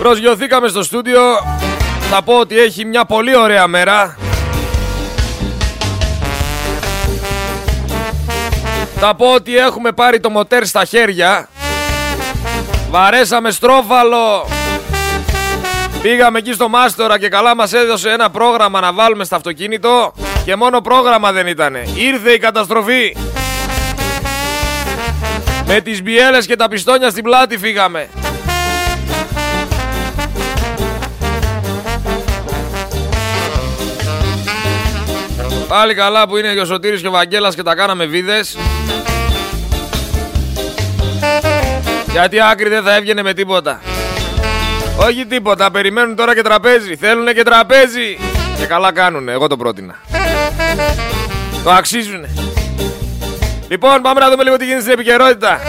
Προσγειωθήκαμε στο στούντιο. Θα πω ότι έχει μια πολύ ωραία μέρα. Θα πω ότι έχουμε πάρει το μοτέρ στα χέρια. Βαρέσαμε στρόφαλο. Πήγαμε εκεί στο Μάστορα και καλά μας έδωσε ένα πρόγραμμα να βάλουμε στο αυτοκίνητο και μόνο πρόγραμμα δεν ήτανε. Ήρθε η καταστροφή. Με τις μπιέλες και τα πιστόνια στην πλάτη φύγαμε. Πάλι καλά που είναι και ο Σωτήρης και ο Βαγγέλας και τα κάναμε βίδες. Γιατί άκρη δεν θα έβγαινε με τίποτα. Όχι τίποτα, περιμένουν τώρα και τραπέζι. Θέλουνε και τραπέζι. Και καλά κάνουνε, εγώ το πρότεινα. Το αξίζουνε. Λοιπόν, πάμε να δούμε λίγο τι γίνεται στην επικαιρότητα.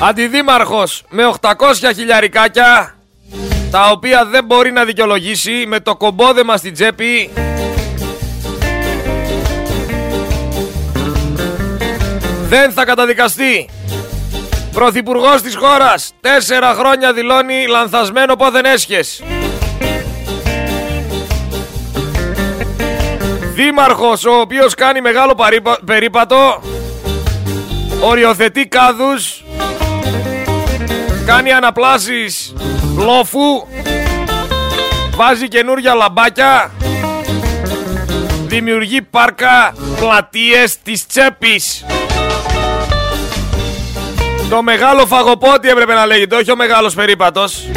Αντιδήμαρχος με 800 χιλιαρικάκια τα οποία δεν μπορεί να δικαιολογήσει με το κομπόδεμα στην τσέπη δεν θα καταδικαστεί. Πρωθυπουργός της χώρας τέσσερα χρόνια δηλώνει λανθασμένο πόθεν έσχες. Δήμαρχος ο οποίος κάνει μεγάλο περίπατο οριοθετεί κάδους κάνει αναπλάσεις λόφου βάζει καινούρια λαμπάκια δημιουργεί πάρκα πλατείες της τσέπης το μεγάλο φαγοπότι έπρεπε να λέγεται όχι ο μεγάλος περίπατος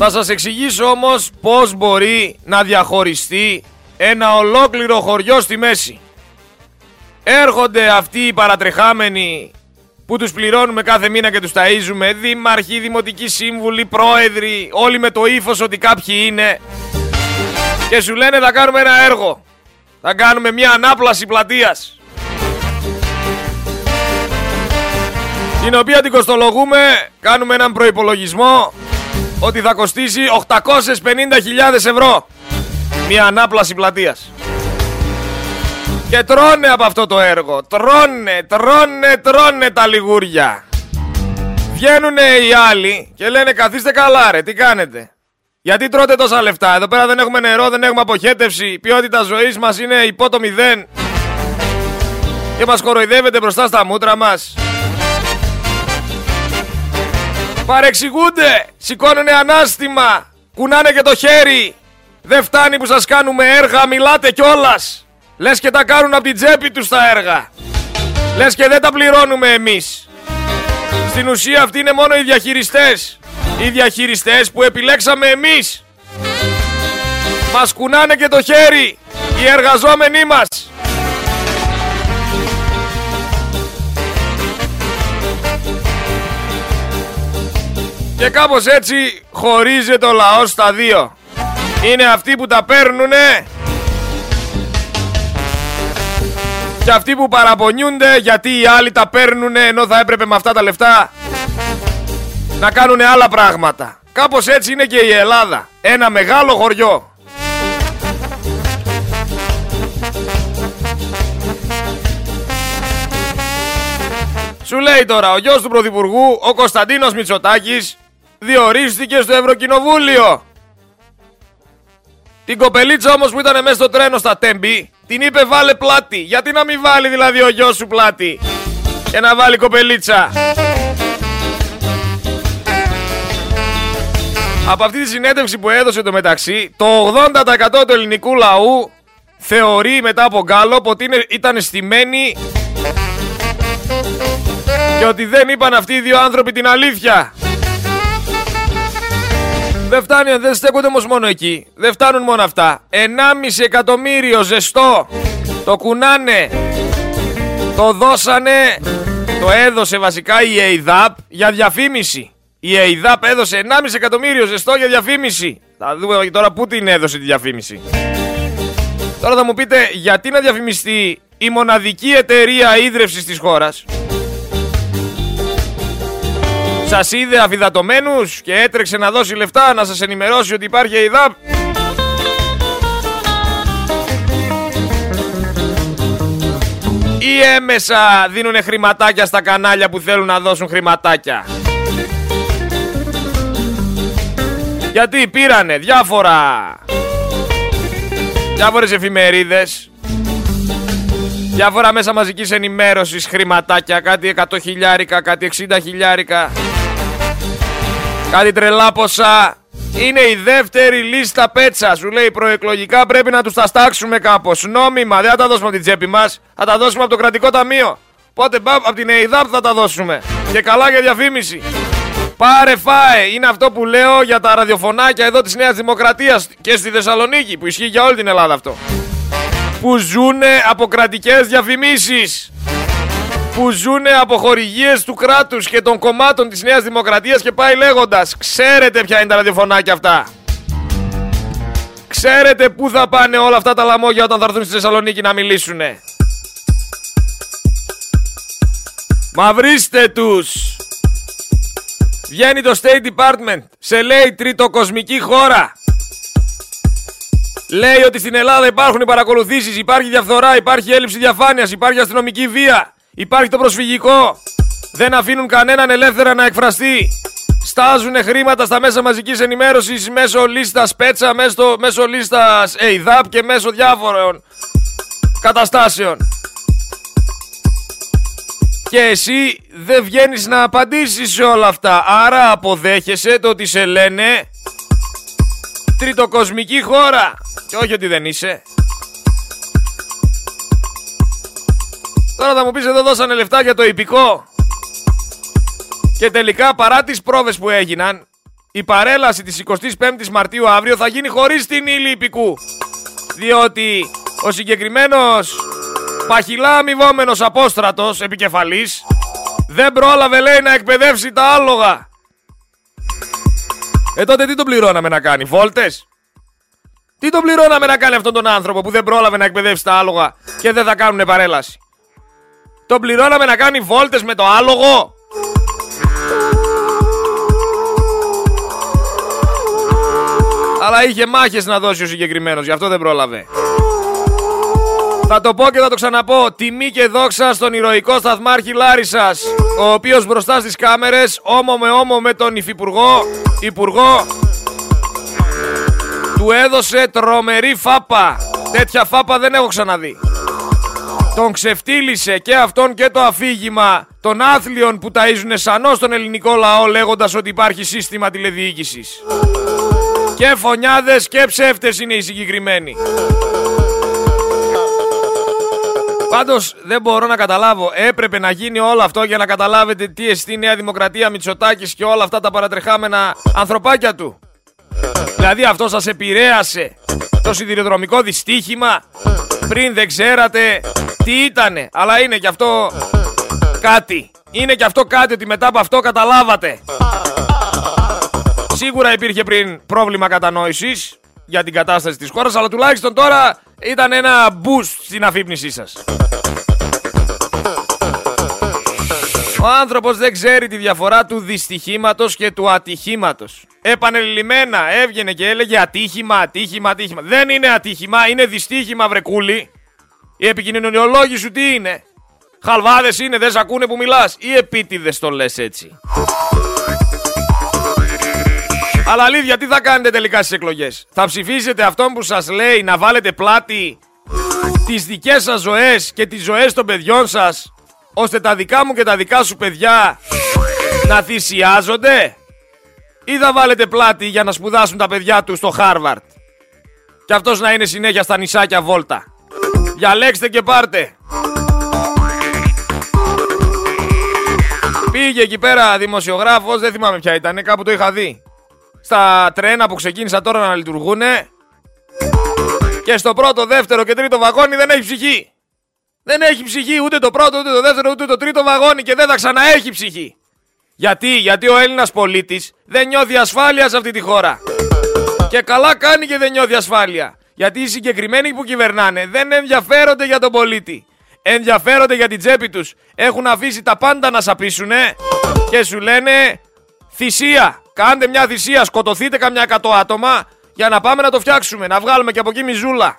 Θα σας εξηγήσω όμως πώς μπορεί να διαχωριστεί ένα ολόκληρο χωριό στη μέση. Έρχονται αυτοί οι παρατρεχάμενοι που τους πληρώνουμε κάθε μήνα και τους ταΐζουμε, δήμαρχοι, δημοτικοί σύμβουλοι, πρόεδροι, όλοι με το ύφος ότι κάποιοι είναι και σου λένε θα κάνουμε ένα έργο. Θα κάνουμε μια ανάπλαση πλατείας. Την οποία την κοστολογούμε, κάνουμε έναν προϋπολογισμό ότι θα κοστίσει 850.000 ευρώ μια ανάπλαση πλατείας. Και τρώνε από αυτό το έργο. Τρώνε, τρώνε, τρώνε τα λιγούρια. Βγαίνουνε οι άλλοι και λένε καθίστε καλά ρε, τι κάνετε; Γιατί τρώτε τόσα λεφτά; Εδώ πέρα δεν έχουμε νερό, δεν έχουμε αποχέτευση. Η ποιότητα ζωής μας είναι υπό το μηδέν. Και μας κοροϊδεύετε μπροστά στα μούτρα μας. Παρεξηγούνται, σηκώνουνε ανάστημα, κουνάνε και το χέρι. Δεν φτάνει που σας κάνουμε έργα, μιλάτε κιόλας. Λες και τα κάνουν από την τσέπη τους τα έργα. Λες και δεν τα πληρώνουμε εμείς. Στην ουσία αυτοί είναι μόνο οι διαχειριστές. Οι διαχειριστές που επιλέξαμε εμείς. Μας κουνάνε και το χέρι. Οι εργαζόμενοι μας. Και κάπως έτσι χωρίζεται ο λαός στα δύο. Είναι αυτοί που τα παίρνουνε και αυτοί που παραπονιούνται γιατί οι άλλοι τα παίρνουνε ενώ θα έπρεπε με αυτά τα λεφτά να κάνουν άλλα πράγματα. Κάπως έτσι είναι και η Ελλάδα. Ένα μεγάλο χωριό. Σου λέει τώρα ο γιος του Πρωθυπουργού, ο Κωνσταντίνος Μητσοτάκης, διορίστηκε στο Ευρωκοινοβούλιο. Την κοπελίτσα όμως που ήταν μέσα στο τρένο στα Τέμπη, την είπε βάλε πλάτη. Γιατί να μην βάλει δηλαδή ο γιος σου πλάτη; Και να βάλει κοπελίτσα. Από αυτή τη συνέντευξη που έδωσε το μεταξύ, το 80% του ελληνικού λαού θεωρεί μετά από γκάλοπ ότι ήταν στημένοι και ότι δεν είπαν αυτοί οι δύο άνθρωποι την αλήθεια. Δεν φτάνει, δεν στέκονται όμως μόνο εκεί. Δεν φτάνουν μόνο αυτά. 1,5 εκατομμύριο ζεστό το κουνάνε. Το δώσανε. Το έδωσε βασικά η ΕΙΔΑΠ για διαφήμιση. Η ΕΙΔΑΠ έδωσε 1,5 εκατομμύριο ζεστό για διαφήμιση. Θα δούμε τώρα πού την έδωσε τη διαφήμιση. Τώρα θα μου πείτε γιατί να διαφημιστεί η μοναδική εταιρεία ίδρυυσης της χώρας; Σας είδε αφιδατωμένους και έτρεξε να δώσει λεφτά να σας ενημερώσει ότι υπάρχει ΕΙΔΑΠ. ή έμεσα δίνουν χρηματάκια στα κανάλια που θέλουν να δώσουν χρηματάκια. Γιατί πήρανε διάφορα διάφορες εφημερίδες διάφορα μέσα μαζικής ενημέρωσης χρηματάκια κάτι 100 χιλιάρικα, κάτι 60 χιλιάρικα κάτι τρελά ποσά είναι η δεύτερη λίστα πέτσα. Σου λέει προεκλογικά πρέπει να τους τα στάξουμε κάπως. Νόμιμα, δεν θα τα δώσουμε από την τσέπη μας. Θα τα δώσουμε από το κρατικό ταμείο. Πότε από την ΕΙΔΑΠ θα τα δώσουμε. Και καλά για διαφήμιση. Πάρε φάε. Είναι αυτό που λέω για τα ραδιοφωνάκια εδώ της Νέας Δημοκρατίας και στη Θεσσαλονίκη που ισχύει για όλη την Ελλάδα αυτό. Που ζουνε από κρατικές διαφημίσεις που ζουν από χορηγίες του κράτους και των κομμάτων της Νέας Δημοκρατίας και πάει λέγοντας Ξέρετε ποια είναι τα ραδιοφωνάκια αυτά Ξέρετε πού θα πάνε όλα αυτά τα λαμόγια όταν θα έρθουν στη Θεσσαλονίκη να μιλήσουνε Μα βρίστε τους Βγαίνει το State Department Σε λέει τρίτο κοσμική χώρα Λέει ότι στην Ελλάδα υπάρχουν παρακολουθήσεις, υπάρχει διαφθορά, υπάρχει έλλειψη διαφάνειας, υπάρχει αστυνομική βία, Υπάρχει το προσφυγικό. Δεν αφήνουν κανέναν ελεύθερα να εκφραστεί. Στάζουν χρήματα στα μέσα μαζικής ενημέρωσης μέσω λίστας Πέτσα, μέσω, μέσω λίστας ΕΙΔΑΠ και μέσω διάφορων καταστάσεων. Και εσύ δεν βγαίνεις να απαντήσεις σε όλα αυτά. Άρα αποδέχεσαι το ότι σε λένε τριτοκοσμική χώρα. Και όχι ότι δεν είσαι. Τώρα θα μου πεις εδώ δώσανε λεφτά για το υπηκό. Και τελικά παρά τις πρόβες που έγιναν, η παρέλαση της 25ης Μαρτίου αύριο θα γίνει χωρίς την ύλη υπηκού. Διότι ο συγκεκριμένος παχυλά αμοιβόμενος απόστρατος επικεφαλής δεν πρόλαβε λέει να εκπαιδεύσει τα άλογα. Ε τότε τι τον πληρώναμε να κάνει, βόλτες; Τι τον πληρώναμε να κάνει αυτόν τον άνθρωπο που δεν πρόλαβε να εκπαιδεύσει τα άλογα και δεν θα κάνουν παρέλαση; Τον πληρώναμε να κάνει βόλτες με το άλογο. Αλλά είχε μάχες να δώσει ο συγκεκριμένος, γι' αυτό δεν πρόλαβε. Θα το πω και θα το ξαναπώ. Τιμή και δόξα στον ηρωικό σταθμάρχη Λάρισας, ο οποίος μπροστά στις κάμερες, όμο με όμο με τον υφυπουργό, υπουργό, του έδωσε τρομερή φάπα. Τέτοια φάπα δεν έχω ξαναδεί τον ξεφτύλισε και αυτόν και το αφήγημα των άθλιων που ταΐζουν σανό στον ελληνικό λαό λέγοντας ότι υπάρχει σύστημα τηλεδιοίκησης. Και φωνιάδες και ψεύτες είναι οι συγκεκριμένοι. Πάντως δεν μπορώ να καταλάβω, έπρεπε να γίνει όλο αυτό για να καταλάβετε τι εστί η Νέα Δημοκρατία, Μητσοτάκης και όλα αυτά τα παρατρεχάμενα ανθρωπάκια του. Δηλαδή αυτό σας επηρέασε το σιδηροδρομικό δυστύχημα πριν δεν ξέρατε τι ήτανε. Αλλά είναι κι αυτό κάτι. Είναι κι αυτό κάτι ότι μετά από αυτό καταλάβατε. Σίγουρα υπήρχε πριν πρόβλημα κατανόησης για την κατάσταση της χώρας, αλλά τουλάχιστον τώρα ήταν ένα boost στην αφύπνισή σας. Ο άνθρωπος δεν ξέρει τη διαφορά του δυστυχήματος και του ατυχήματος. Επανελειμμένα έβγαινε και έλεγε ατύχημα, ατύχημα, ατύχημα. Δεν είναι ατύχημα, είναι δυστύχημα βρεκούλη. Οι επικοινωνιολόγοι σου τι είναι; Χαλβάδες είναι, δεν σ' ακούνε που μιλάς. Ή επίτηδες το λες έτσι. Αλλά αλήθεια, τι θα κάνετε τελικά στις εκλογές; Θα ψηφίσετε αυτόν που σας λέει να βάλετε πλάτη τις δικές σας ζωές και τις ζωές των παιδιών σας ώστε τα δικά μου και τα δικά σου παιδιά να θυσιάζονται; Ή θα βάλετε πλάτη για να σπουδάσουν τα παιδιά τους στο Χάρβαρτ; Και αυτός να είναι συνέχεια στα νησάκια βόλτα. Διαλέξτε και πάρτε. Πήγε εκεί πέρα δημοσιογράφος, δεν θυμάμαι ποια ήταν, κάπου το είχα δει. Στα τρένα που ξεκίνησα τώρα να λειτουργούνε και στο πρώτο, δεύτερο και τρίτο βαγόνι δεν έχει ψυχή. Δεν έχει ψυχή ούτε το πρώτο, ούτε το δεύτερο, ούτε το τρίτο βαγόνι και δεν θα ξαναέχει ψυχή. Γιατί, γιατί ο Έλληνας πολίτης δεν νιώθει ασφάλεια σε αυτή τη χώρα. Και καλά κάνει και δεν νιώθει ασφάλεια. Γιατί οι συγκεκριμένοι που κυβερνάνε δεν ενδιαφέρονται για τον πολίτη. Ενδιαφέρονται για την τσέπη τους. Έχουν αφήσει τα πάντα να σαπίσουνε και σου λένε θυσία. Κάντε μια θυσία, σκοτωθείτε καμιά εκατό άτομα για να πάμε να το φτιάξουμε, να βγάλουμε και από εκεί μιζούλα.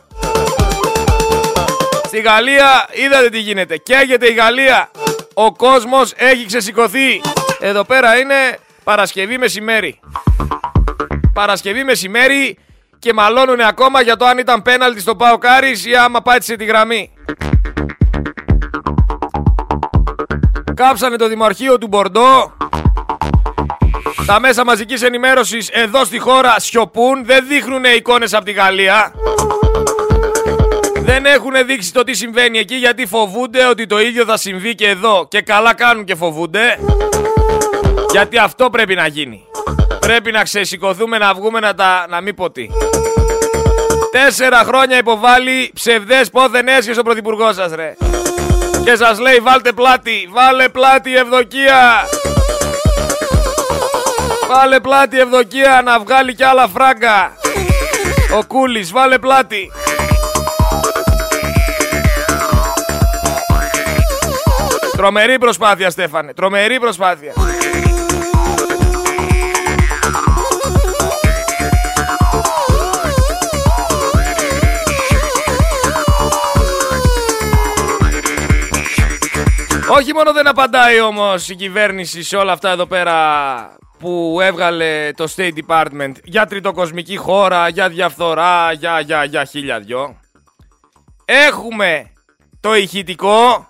Στη Γαλλία είδατε τι γίνεται. Καίγεται η Γαλλία. Ο κόσμος έχει ξεσηκωθεί. Εδώ πέρα είναι Παρασκευή μεσημέρι. Παρασκευή μεσημέρι και μαλώνουν ακόμα για το αν ήταν πέναλτι στο Πάο Κάρις ή άμα πάτησε τη γραμμή. Κάψανε το Δημαρχείο του Μπορντό. Τα μέσα μαζικής ενημέρωσης εδώ στη χώρα σιωπούν, δεν δείχνουν εικόνες από τη Γαλλία. Δεν έχουν δείξει το τι συμβαίνει εκεί γιατί φοβούνται ότι το ίδιο θα συμβεί και εδώ. Και καλά κάνουν και φοβούνται. Γιατί αυτό πρέπει να γίνει. Πρέπει να ξεσηκωθούμε να βγούμε να τα... να μην πω τι. Τέσσερα χρόνια υποβάλλει ψευδές πόθεν έσχες ο πρωθυπουργός σας ρε. Και σας λέει βάλτε πλάτη, βάλε πλάτη ευδοκία. Βάλε πλάτη ευδοκία να βγάλει κι άλλα φράγκα. Ο Κούλης, βάλε πλάτη. Τρομερή προσπάθεια, Στέφανε. Τρομερή προσπάθεια. Όχι μόνο δεν απαντάει όμως η κυβέρνηση σε όλα αυτά εδώ πέρα που έβγαλε το State Department για τριτοκοσμική χώρα, για διαφθορά, για, για, για χίλια δυο. Έχουμε το ηχητικό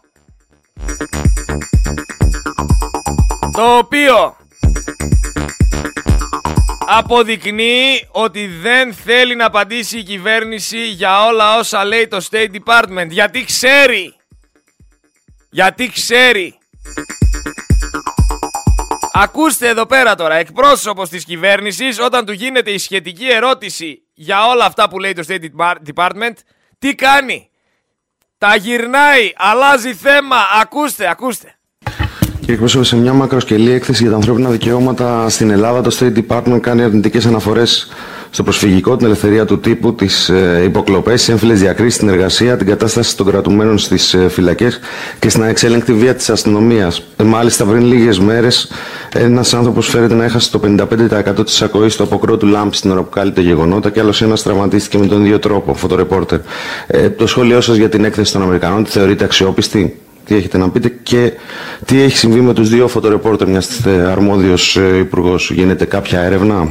το οποίο αποδεικνύει ότι δεν θέλει να απαντήσει η κυβέρνηση για όλα όσα λέει το State Department γιατί ξέρει γιατί ξέρει Ακούστε εδώ πέρα τώρα, εκπρόσωπος της κυβέρνησης όταν του γίνεται η σχετική ερώτηση για όλα αυτά που λέει το State Department τι κάνει τα γυρνάει, αλλάζει θέμα. Ακούστε, ακούστε. Κύριε εκπρόσωπε, σε μια μακροσκελή έκθεση για τα ανθρώπινα δικαιώματα στην Ελλάδα, το State Department κάνει αρνητικές αναφορές στο προσφυγικό, την ελευθερία του τύπου, τις ε, υποκλοπές, τι έμφυλες διακρίσεις, την εργασία, την κατάσταση των κρατουμένων στις ε, φυλακές και στην ανεξέλεγκτη βία της αστυνομίας. Ε, μάλιστα, πριν λίγες μέρες, ένας άνθρωπος φέρεται να έχασε το 55% της ακοής του αποκρότου λάμπη στην ώρα που κάλυπτε γεγονότα και άλλος ένας τραυματίστηκε με τον ίδιο τρόπο, φωτορεπόρτερ. Ε, το σχόλιο σας για την έκθεση των Αμερικανών, τη θεωρείτε αξιόπιστη; Τι έχετε να πείτε και τι έχει συμβεί με τους δύο φωτορεπόρτερ μιας αρμόδιος ε, υπουργός; Γίνεται κάποια έρευνα;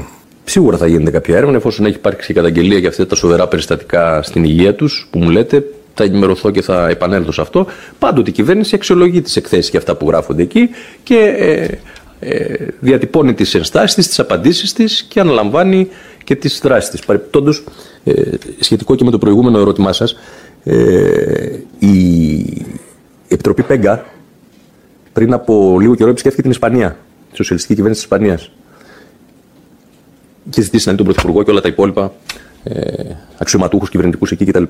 Σίγουρα θα γίνεται κάποια έρευνα εφόσον έχει υπάρξει καταγγελία για αυτά τα σοβαρά περιστατικά στην υγεία τους που μου λέτε. Θα ενημερωθώ και θα επανέλθω σε αυτό. Πάντοτε η κυβέρνηση αξιολογεί τις εκθέσεις και αυτά που γράφονται εκεί και ε, ε, διατυπώνει τις ενστάσεις της, τις απαντήσεις της και αναλαμβάνει και τις δράσεις της. Παρεπιπτόντω, ε, σχετικό και με το προηγούμενο ερώτημά σας, ε, η η Επιτροπή Πέγκα πριν από λίγο καιρό επισκέφθηκε την Ισπανία, τη σοσιαλιστική κυβέρνηση της Ισπανίας. Και ζητήσει να δει τον Πρωθυπουργό και όλα τα υπόλοιπα ε, αξιωματούχους κυβερνητικούς εκεί κτλ.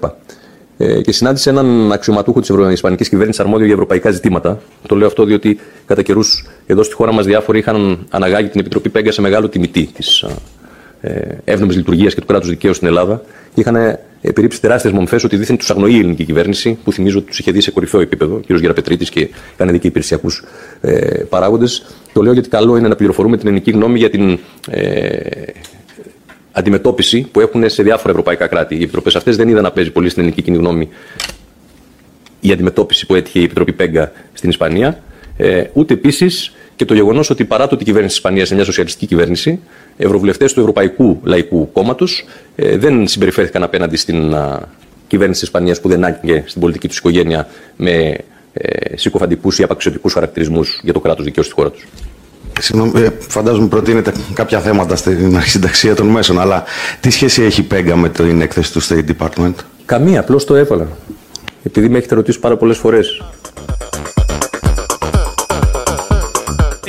Ε, και συνάντησε έναν αξιωματούχο της Ισπανικής κυβέρνησης αρμόδιο για ευρωπαϊκά ζητήματα. Το λέω αυτό διότι κατά καιρούς εδώ στη χώρα μας διάφοροι είχαν αναγάγει την Επιτροπή Πέγκα σε μεγάλο τιμητή της ε, εύνομη λειτουργίας και του κράτους δικαίου στην Ελλάδα. Είχαν επιρρύψει τεράστιες μομφές ότι δίθεν τους αγνοεί η ελληνική κυβέρνηση, που θυμίζω ότι τους είχε δει σε κορυφαίο επίπεδο, ο κ. Γεραπετρίτης και έκανε δίκαιοι υπηρεσιακούς ε, παράγοντες. Το λέω γιατί καλό είναι να πληροφορούμε την ελληνική γνώμη για την ε, αντιμετώπιση που έχουν σε διάφορα ευρωπαϊκά κράτη. Οι επιτροπές αυτές δεν είδαν να παίζει πολύ στην ελληνική κοινή γνώμη η αντιμετώπιση που έτυχε η Επιτροπή Πέγκα στην Ισπανία. Ε, ούτε επίσης και το γεγονός ότι παρά το ότι η κυβέρνηση της Ισπανίας είναι μια σοσιαλιστική κυβέρνηση, ευρωβουλευτές του Ευρωπαϊκού Λαϊκού Κόμματος ε, δεν συμπεριφέρθηκαν απέναντι στην α, κυβέρνηση της Ισπανίας που δεν άνοιγε στην πολιτική τους οικογένεια με ε, συκοφαντικούς ή απαξιωτικούς χαρακτηρισμούς για το κράτος δικαίου στη χώρα τους. Συγγνώμη, ε, φαντάζομαι προτείνετε κάποια θέματα στην αρχισυνταξία των μέσων, αλλά τι σχέση έχει η Πέγκα με την έκθεση του State Department; Καμία, απλώς το έβαλα. Επειδή με έχετε ρωτήσει πάρα πολλές φορές.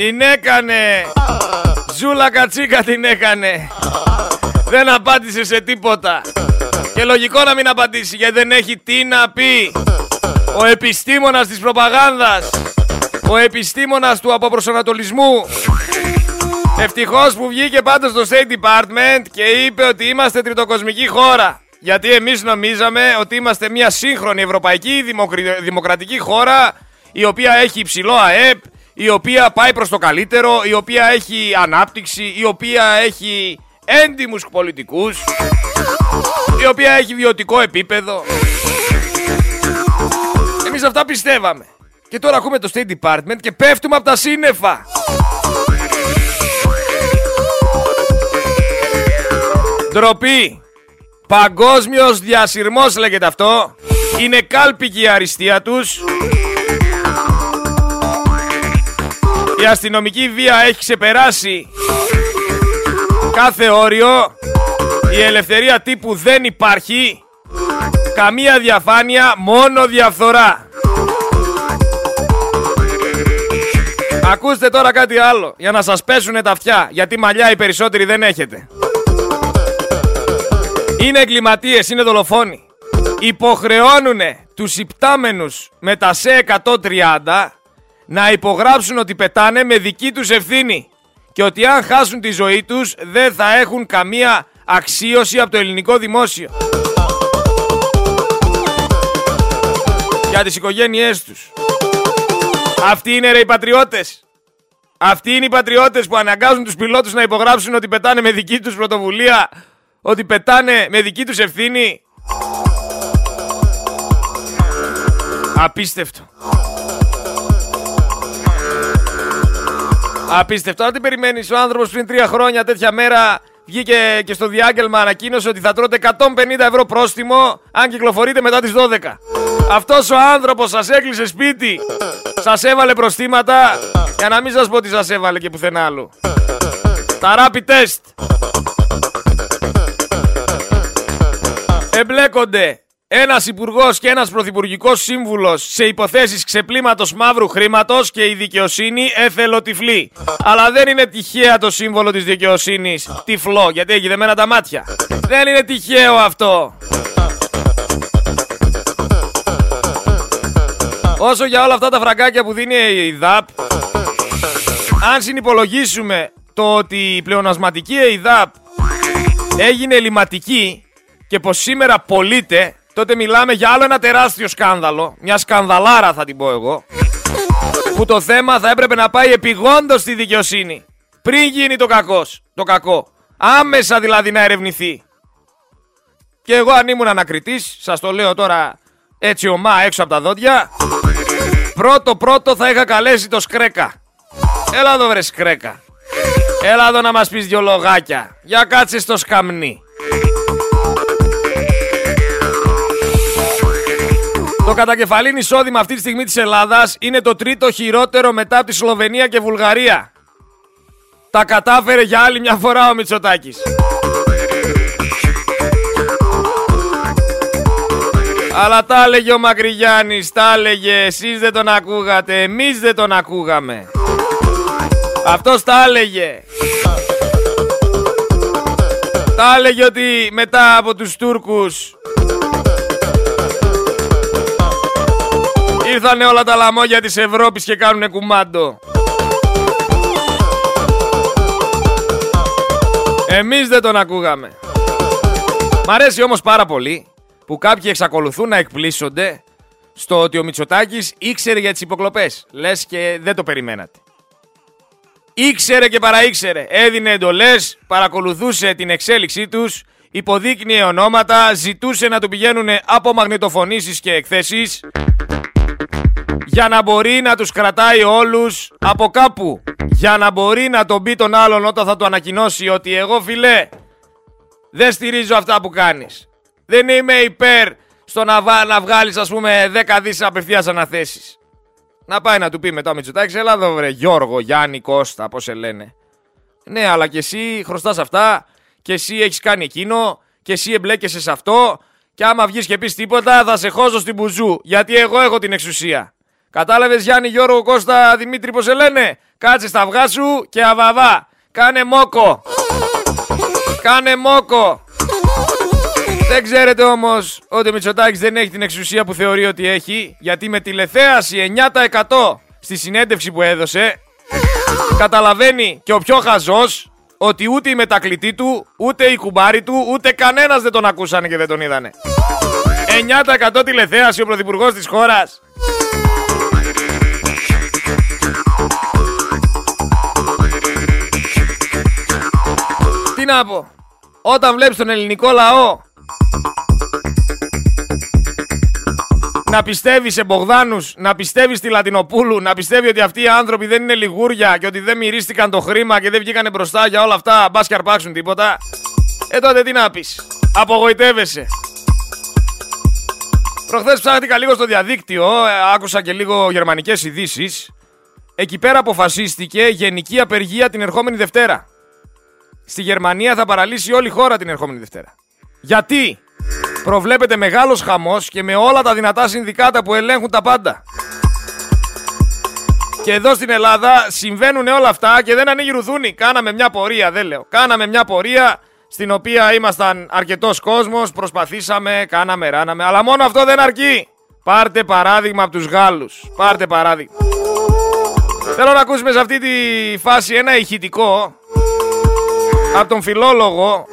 Την έκανε! Ζούλα κατσίκα την έκανε! Δεν απάντησε σε τίποτα. Και λογικό να μην απαντήσει γιατί δεν έχει τι να πει. Ο επιστήμονας της προπαγάνδας. Ο επιστήμονας του αποπροσανατολισμού. Ευτυχώς που βγήκε πάντως στο State Department και είπε ότι είμαστε τριτοκοσμική χώρα. Γιατί εμείς νομίζαμε ότι είμαστε μια σύγχρονη ευρωπαϊκή δημοκρατική χώρα η οποία έχει υψηλό ΑΕΠ, η οποία πάει προς το καλύτερο, η οποία έχει ανάπτυξη, η οποία έχει έντιμους πολιτικούς, η οποία έχει βιωτικό επίπεδο. Εμείς αυτά πιστεύαμε. Και τώρα ακούμε το State Department και πέφτουμε από τα σύννεφα. Ντροπή. Παγκόσμιος διασυρμός λέγεται αυτό. Είναι κάλπικη η αριστεία τους. Η αστυνομική βία έχει ξεπεράσει κάθε όριο. Η ελευθερία τύπου δεν υπάρχει. Καμία διαφάνεια, μόνο διαφθορά. Ακούστε τώρα κάτι άλλο, για να σας πέσουνε τα αυτιά, γιατί μαλλιά οι περισσότεροι δεν έχετε. Είναι εγκληματίες, είναι δολοφόνοι. Υποχρεώνουνε τους υπτάμενους με τα ΣΕ 130 να υπογράψουν ότι πετάνε με δική τους ευθύνη και ότι αν χάσουν τη ζωή τους δεν θα έχουν καμία αξίωση από το ελληνικό δημόσιο. Για τις οικογένειές τους. Αυτοί είναι ρε οι πατριώτες. Αυτοί είναι οι πατριώτες που αναγκάζουν τους πιλότους να υπογράψουν ότι πετάνε με δική τους πρωτοβουλία, ότι πετάνε με δική τους ευθύνη. Απίστευτο. Απίστευτο. Αν τι περιμένεις ο άνθρωπος πριν τρία χρόνια τέτοια μέρα βγήκε και στο διάγγελμα ανακοίνωσε ότι θα τρώτε 150 ευρώ πρόστιμο αν κυκλοφορείτε μετά τις 12. Αυτός ο άνθρωπος σας έκλεισε σπίτι, σας έβαλε προστήματα για να μην σας πω τι σας έβαλε και πουθενά άλλο. Τα rapid test. Εμπλέκονται ένας υπουργός και ένας πρωθυπουργικός σύμβουλος σε υποθέσεις ξεπλήματος μαύρου χρήματος και η δικαιοσύνη εθελοτυφλή. Αλλά δεν είναι τυχαία το σύμβολο της δικαιοσύνης τυφλό, γιατί έχει δεμένα τα μάτια. Δεν είναι τυχαίο αυτό. Όσο για όλα αυτά τα φραγκάκια που δίνει η ΔΑΠ, αν συνυπολογίσουμε το ότι η πλεονασματική ΕΙΔΑΠ έγινε ελληματική και πως σήμερα πωλείται τότε μιλάμε για άλλο ένα τεράστιο σκάνδαλο, μια σκανδαλάρα θα την πω εγώ, που το θέμα θα έπρεπε να πάει επιγόντως στη δικαιοσύνη, πριν γίνει το, κακός, το κακό. Άμεσα δηλαδή να ερευνηθεί. Και εγώ αν ήμουν ανακριτής, σας το λέω τώρα έτσι ομά έξω από τα δόντια, πρώτο πρώτο θα είχα καλέσει το Σκρέκα. Έλα εδώ βρε Σκρέκα. Έλα εδώ να μας πεις δυο λογάκια. Για κάτσε στο σκαμνί. Το κατακεφαλήν εισόδημα αυτή τη στιγμή της Ελλάδας είναι το τρίτο χειρότερο μετά από τη Σλοβενία και Βουλγαρία. Τα κατάφερε για άλλη μια φορά ο Μητσοτάκης. Αλλά τα έλεγε ο Μακρυγιάννης, τα έλεγε, εσείς δεν τον ακούγατε, εμείς δεν τον ακούγαμε. Αυτός τα έλεγε. Τα έλεγε ότι μετά από τους Τούρκους Ήρθανε όλα τα λαμόγια της Ευρώπης και κάνουνε κουμάντο. Εμείς δεν τον ακούγαμε. Μ' αρέσει όμως πάρα πολύ που κάποιοι εξακολουθούν να εκπλήσονται στο ότι ο Μητσοτάκης ήξερε για τις υποκλοπές. Λες και δεν το περιμένατε. Ήξερε και παραήξερε. Έδινε εντολές, παρακολουθούσε την εξέλιξή τους, υποδείκνυε ονόματα, ζητούσε να του πηγαίνουν από μαγνητοφωνήσεις και εκθέσεις για να μπορεί να τους κρατάει όλους από κάπου. Για να μπορεί να τον πει τον άλλον όταν θα του ανακοινώσει ότι εγώ φιλέ δεν στηρίζω αυτά που κάνεις. Δεν είμαι υπέρ στο να, βα... να βγάλεις ας πούμε 10 δις απευθείας αναθέσεις. Να πάει να του πει μετά ο Μητσοτάκης, έλα εδώ βρε Γιώργο, Γιάννη, Κώστα, πώς σε λένε. Ναι, αλλά και εσύ χρωστάς αυτά και εσύ έχεις κάνει εκείνο και εσύ εμπλέκεσαι σε αυτό και άμα βγεις και πεις τίποτα θα σε χώσω στην μπουζού γιατί εγώ έχω την εξουσία. Κατάλαβες Γιάννη, Γιώργο, Κώστα, Δημήτρη πώς σε λένε; Κάτσε στα αυγά σου και αβαβά. Κάνε μόκο. Κάνε μόκο. Δεν ξέρετε όμως ότι ο Μητσοτάκης δεν έχει την εξουσία που θεωρεί ότι έχει γιατί με τηλεθέαση 9% στη συνέντευξη που έδωσε καταλαβαίνει και ο πιο χαζός ότι ούτε η μετακλητή του, ούτε η κουμπάρη του, ούτε κανένας δεν τον ακούσανε και δεν τον είδανε. 9% τηλεθέαση ο πρωθυπουργός της χώρας. Τι να πω. Όταν βλέπεις τον ελληνικό λαό να πιστεύεις σε Μπογδάνους, να πιστεύεις στη Λατινοπούλου, να πιστεύει ότι αυτοί οι άνθρωποι δεν είναι λιγούρια και ότι δεν μυρίστηκαν το χρήμα και δεν βγήκανε μπροστά για όλα αυτά, μπας και αρπάξουν τίποτα. Ε τότε τι να πεις. Απογοητεύεσαι. Προχθές ψάχτηκα λίγο στο διαδίκτυο, ε, άκουσα και λίγο γερμανικές ειδήσεις. Εκεί πέρα αποφασίστηκε γενική απεργία την ερχόμενη Δευτέρα. Στη Γερμανία θα παραλύσει όλη η χώρα την ερχόμενη Δευτέρα. Γιατί; Προβλέπεται μεγάλος χαμός και με όλα τα δυνατά συνδικάτα που ελέγχουν τα πάντα. Και εδώ στην Ελλάδα συμβαίνουν όλα αυτά και δεν ανοίγει ρουθούνη. Κάναμε μια πορεία, δεν λέω. Κάναμε μια πορεία στην οποία ήμασταν αρκετός κόσμος, προσπαθήσαμε, κάναμε, ράναμε. Αλλά μόνο αυτό δεν αρκεί. Πάρτε παράδειγμα από τους Γάλλους. Πάρτε παράδειγμα. Θέλω να ακούσουμε σε αυτή τη φάση ένα ηχητικό από τον φιλόλογο,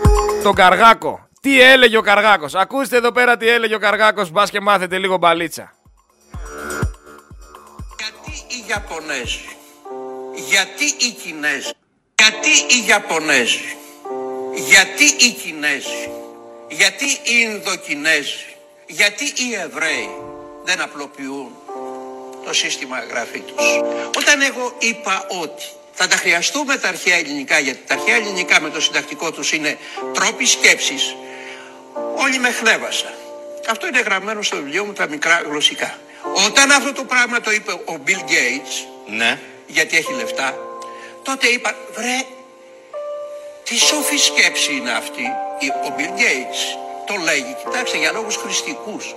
τον Καργάκο. Τι έλεγε ο Καργάκος; Ακούστε εδώ πέρα τι έλεγε ο Καργάκος, μπας και μάθετε λίγο μπαλίτσα. Γιατί οι Ιαπωνέζοι, γιατί οι Κινέζοι, γιατί οι Ιαπωνέζοι, γιατί οι Κινέζοι, γιατί οι Ινδοκινέζοι, γιατί οι Εβραίοι δεν απλοποιούν το σύστημα γραφή τους. Όταν εγώ είπα ότι θα τα χρειαστούμε τα αρχαία ελληνικά, γιατί τα αρχαία ελληνικά με το συντακτικό τους είναι τρόποι σκέψης, όλοι με χλέβασαν. Αυτό είναι γραμμένο στο βιβλίο μου τα μικρά γλωσσικά. Όταν αυτό το πράγμα το είπε ο Bill Gates, Ναι. γιατί έχει λεφτά, τότε είπα, βρε, τι σοφή σκέψη είναι αυτή. Ο Bill Gates το λέγει, κοιτάξτε, για λόγους χρηστικούς.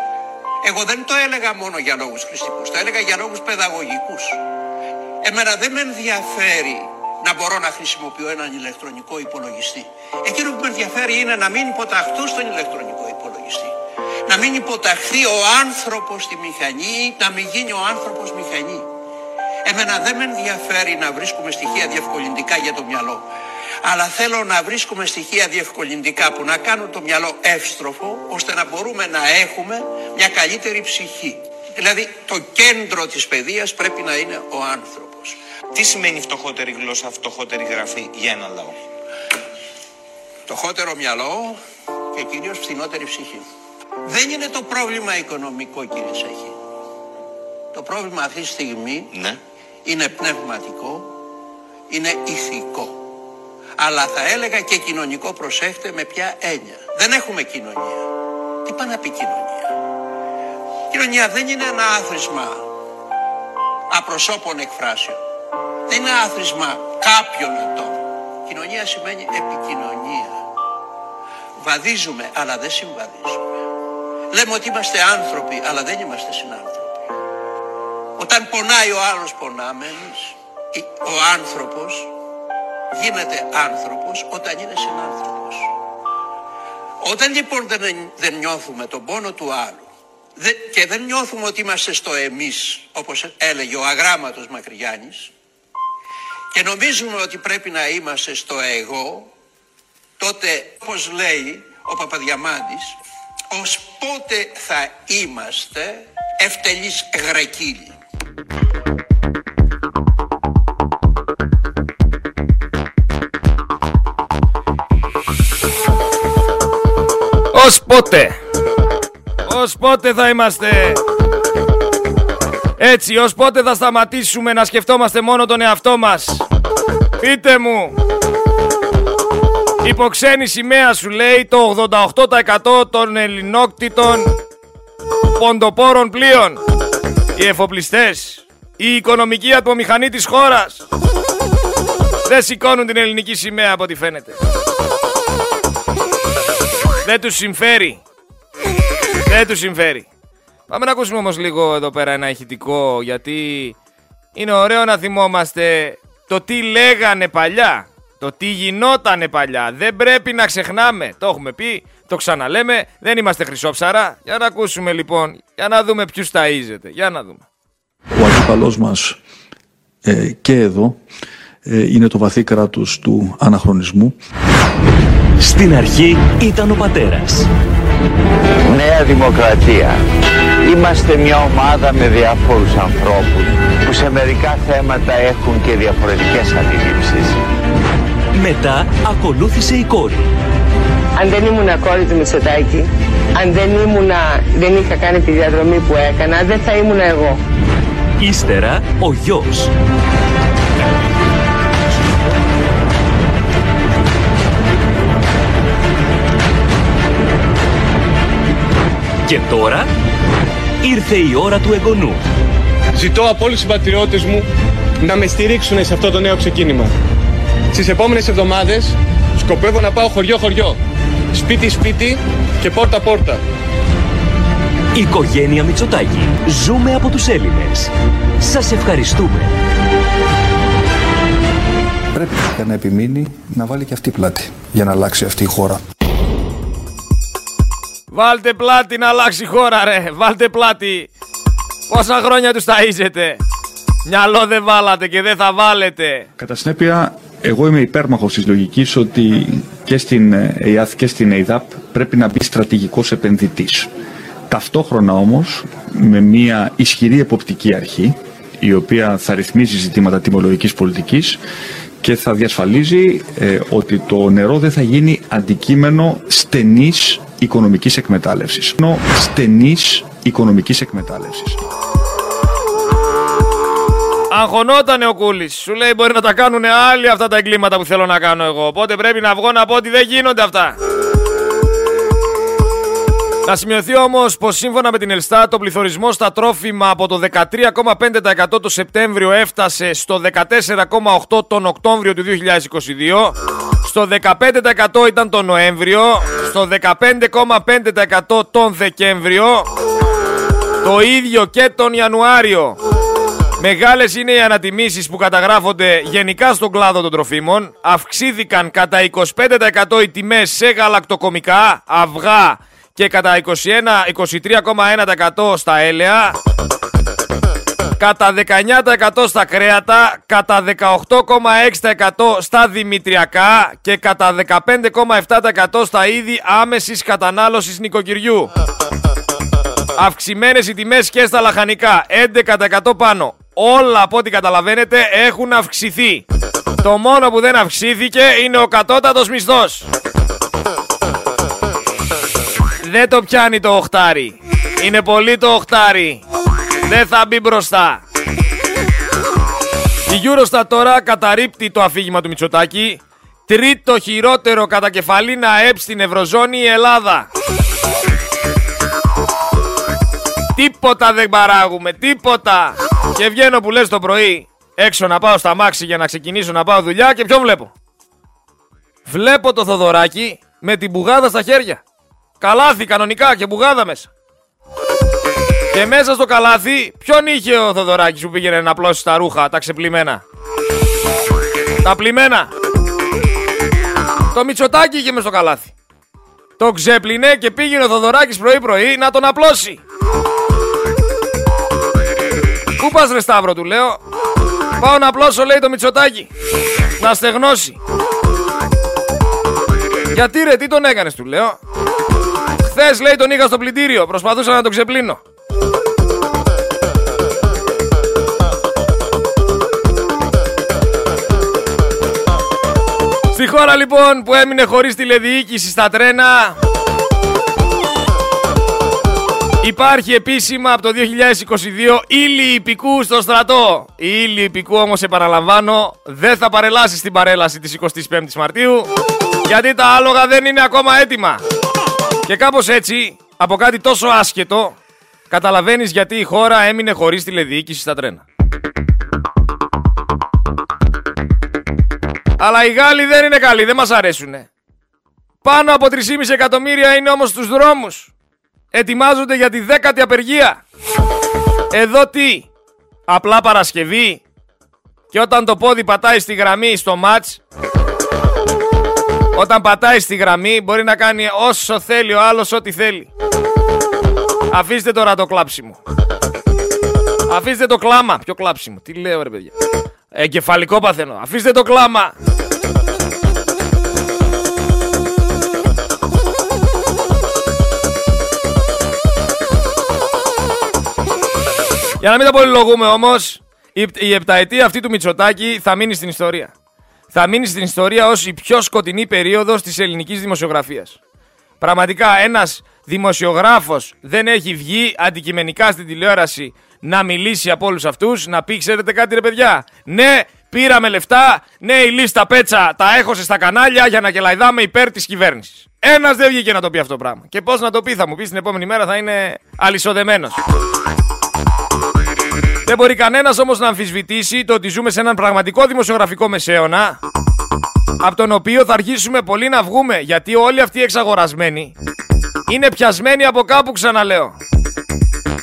Εγώ δεν το έλεγα μόνο για λόγους χρηστικούς, το έλεγα για λόγους παιδαγωγικούς. Εμένα δεν με ενδιαφέρει να μπορώ να χρησιμοποιώ έναν ηλεκτρονικό υπολογιστή. Εκείνο που με ενδιαφέρει είναι να μην υποταχθώ στον ηλεκτρονικό υπολογιστή. Να μην υποταχθεί ο άνθρωπος στη μηχανή, να μην γίνει ο άνθρωπος μηχανή. Εμένα δεν με ενδιαφέρει να βρίσκουμε στοιχεία διευκολυντικά για το μυαλό. Αλλά θέλω να βρίσκουμε στοιχεία διευκολυντικά που να κάνουν το μυαλό εύστροφο, ώστε να μπορούμε να έχουμε μια καλύτερη ψυχή. Δηλαδή το κέντρο της παιδείας πρέπει να είναι ο άνθρωπος. Τι σημαίνει φτωχότερη γλώσσα, φτωχότερη γραφή για ένα λαό; Φτωχότερο μυαλό και κυρίως φθηνότερη ψυχή. Δεν είναι το πρόβλημα οικονομικό κύριε Σέχη. Το πρόβλημα αυτή τη στιγμή Ναι. είναι πνευματικό, είναι ηθικό. Αλλά θα έλεγα και κοινωνικό προσέχτε με ποια έννοια. Δεν έχουμε κοινωνία. Τι πάει να πει κοινωνία; Κοινωνία δεν είναι ένα άθροισμα απροσώπων εκφράσεων. Δεν είναι άθροισμα κάποιων ατόμων. Κοινωνία σημαίνει επικοινωνία. Βαδίζουμε αλλά δεν συμβαδίζουμε. Λέμε ότι είμαστε άνθρωποι αλλά δεν είμαστε συνάνθρωποι. Όταν πονάει ο άλλος πονάμε εμείς. Ο άνθρωπος γίνεται άνθρωπος όταν είναι συνάνθρωπος. Όταν λοιπόν δεν, δεν νιώθουμε τον πόνο του άλλου δεν- και δεν νιώθουμε ότι είμαστε στο εμείς, όπως έλεγε ο αγράμματος Μακρυγιάννης, και νομίζουμε ότι πρέπει να είμαστε στο εγώ, τότε όπως λέει ο Παπαδιαμάντης, ως πότε θα είμαστε ευτελείς γρεκύλοι. Ως πότε. Ως πότε θα είμαστε; Έτσι, ως πότε θα σταματήσουμε να σκεφτόμαστε μόνο τον εαυτό μας; Πείτε μου. Υπό ξένη σημαία σου λέει το 88% των ελληνόκτητων ποντοπόρων πλοίων. Οι εφοπλιστές. Η οικονομική ατμομηχανή της χώρας. Δεν σηκώνουν την ελληνική σημαία από ό,τι φαίνεται. Δεν τους συμφέρει. Δεν τους συμφέρει. Πάμε να ακούσουμε όμως λίγο εδώ πέρα ένα ηχητικό γιατί είναι ωραίο να θυμόμαστε το τι λέγανε παλιά. Το τι γινότανε παλιά. Δεν πρέπει να ξεχνάμε. Το έχουμε πει, το ξαναλέμε. Δεν είμαστε χρυσόψαρα. Για να ακούσουμε λοιπόν, για να δούμε ποιους ταΐζετε. Για να δούμε. Ο αντίπαλός μας ε, και εδώ ε, είναι το βαθύ κράτος του αναχρονισμού. Στην αρχή ήταν ο πατέρας. Νέα Δημοκρατία. Είμαστε μια ομάδα με διάφορους ανθρώπους που σε μερικά θέματα έχουν και διαφορετικές αντιλήψεις. Μετά ακολούθησε η κόρη. Αν δεν ήμουν κόρη του Μητσοτάκη, Αν δεν ήμουνα, δεν είχα κάνει τη διαδρομή που έκανα, δεν θα ήμουν εγώ. Ύστερα ο γιος. Και τώρα ήρθε η ώρα του εγγονού. Ζητώ από όλους τους συμπατριώτες μου να με στηρίξουν σε αυτό το νέο ξεκίνημα. Στις επόμενες εβδομάδες σκοπεύω να πάω χωριό-χωριό, σπίτι-σπίτι και πόρτα-πόρτα. Οικογένεια Μητσοτάκη. Ζούμε από τους Έλληνες. Σας ευχαριστούμε. Πρέπει για να επιμείνει να βάλει και αυτή πλάτη για να αλλάξει αυτή η χώρα. Βάλτε πλάτη να αλλάξει η χώρα ρε. Βάλτε πλάτη. Πόσα χρόνια τους ταΐζετε; Μυαλό δεν βάλατε και δεν θα βάλετε. Κατά συνέπεια, εγώ είμαι υπέρμαχος της λογικής ότι και στην ΕΙΑΘ και στην ΕΙΔΑΠ πρέπει να μπει στρατηγικός επενδυτής. Ταυτόχρονα όμως με μια ισχυρή εποπτική αρχή η οποία θα ρυθμίζει ζητήματα τιμολογικής πολιτικής και θα διασφαλίζει ε, ότι το νερό δεν θα γίνει αντικείμενο στενής οικονομικής εκμετάλλευσης. Ενώ στενής οικονομικής εκμετάλλευσης. Αγχωνότανε ο Κούλης. Σου λέει μπορεί να τα κάνουν άλλοι αυτά τα εγκλήματα που θέλω να κάνω εγώ. Οπότε πρέπει να βγω να πω ότι δεν γίνονται αυτά. Να σημειωθεί όμως πως σύμφωνα με την Ελστά το πληθωρισμό στα τρόφιμα από το 13,5% το Σεπτέμβριο έφτασε στο 14,8% τον Οκτώβριο του 2022. Στο 15% ήταν τον Νοέμβριο. Στο 15,5% τον Δεκέμβριο. Το ίδιο και τον Ιανουάριο. Μεγάλες είναι οι ανατιμήσεις που καταγράφονται γενικά στον κλάδο των τροφίμων. Αυξήθηκαν κατά 25% οι τιμές σε γαλακτοκομικά, αυγά και κατά 21-23,1% στα έλαια. Κατά 19% στα κρέατα, κατά 18,6% στα δημητριακά και κατά 15,7% στα είδη άμεσης κατανάλωσης νοικοκυριού. Αυξημένες οι τιμές και στα λαχανικά, 11% πάνω. Όλα από ό,τι καταλαβαίνετε έχουν αυξηθεί. Το μόνο που δεν αυξήθηκε είναι ο κατώτατος μισθός. Δεν το πιάνει το οχτάρι. Είναι πολύ το οχτάρι. Δεν θα μπει μπροστά. Η Eurostat τώρα καταρρύπτει το αφήγημα του Μητσοτάκη. Τρίτο χειρότερο κατά κεφαλήνα ΑΕΠ στην Ευρωζώνη η Ελλάδα. Τίποτα δεν παράγουμε, τίποτα. Και βγαίνω που λες το πρωί έξω να πάω στα μάξι για να ξεκινήσω να πάω δουλειά και ποιο βλέπω; Βλέπω το Θοδωράκι με την μπουγάδα στα χέρια. Καλάθι κανονικά και μπουγάδα μέσα. Και μέσα στο καλάθι, ποιον είχε ο Θοδωράκης που πήγαινε να πλώσει τα ρούχα, τα ξεπλημμένα; Τα πλημμένα. Το Μητσοτάκι είχε μέσα στο καλάθι. Το ξέπλυνε και πήγαινε ο Θοδωράκης πρωί-πρωί να τον απλώσει. Πού πας ρε Σταύρο του λέω. Πάω να απλώσω λέει το Μητσοτάκι. Να στεγνώσει. Γιατί ρε τι τον έκανες του λέω. Χθες λέει τον είχα στο πλυντήριο. Προσπαθούσα να τον ξεπλύνω. Στη χώρα λοιπόν που έμεινε χωρίς τηλεδιοίκηση στα τρένα Υπάρχει επίσημα από το 2022 ύλη υπηκού στο στρατό. Η ύλη υπηκού όμως επαναλαμβάνω δεν θα παρελάσει στην παρέλαση της 25ης Μαρτίου γιατί τα άλογα δεν είναι ακόμα έτοιμα. Και κάπως έτσι, από κάτι τόσο άσχετο, καταλαβαίνεις γιατί η χώρα έμεινε χωρίς τηλεδιοίκηση στα τρένα. Αλλά οι Γάλλοι δεν είναι καλοί, δεν μας αρέσουνε. Πάνω από 3,5 εκατομμύρια είναι όμως στους δρόμους. Ετοιμάζονται για τη δέκατη απεργία. Εδώ τι, απλά Παρασκευή. Και όταν το πόδι πατάει στη γραμμή στο μάτς, όταν πατάει στη γραμμή μπορεί να κάνει όσο θέλει ο άλλος ό,τι θέλει. Αφήστε τώρα το κλάψιμο. Αφήστε το κλάμα. Ποιο κλάψιμο; Τι λέω ρε παιδιά. Εγκεφαλικό παθαίνω. Αφήστε το κλάμα. Για να μην τα πολυλογούμε όμως, η, η επταετία αυτή του Μητσοτάκη θα μείνει στην ιστορία. Θα μείνει στην ιστορία ως η πιο σκοτεινή περίοδος της ελληνικής δημοσιογραφίας. Πραγματικά ένας δημοσιογράφος δεν έχει βγει αντικειμενικά στην τηλεόραση να μιλήσει από όλους αυτούς, να πει ξέρετε κάτι ρε παιδιά; Ναι, πήραμε λεφτά, ναι η λίστα πέτσα τα έχωσε στα κανάλια για να κελαϊδάμε υπέρ της κυβέρνησης. Ένας δεν βγήκε να το πει αυτό το πράγμα. Και πώς να το πει θα μου πεις την επόμενη μέρα θα είναι αλυσοδεμένος. Δεν μπορεί κανένας όμως να αμφισβητήσει το ότι ζούμε σε έναν πραγματικό δημοσιογραφικό μεσαίωνα από τον οποίο θα αρχίσουμε πολύ να βγούμε γιατί όλοι αυτοί οι εξαγορασμένοι είναι πιασμένοι από κάπου ξαναλέω.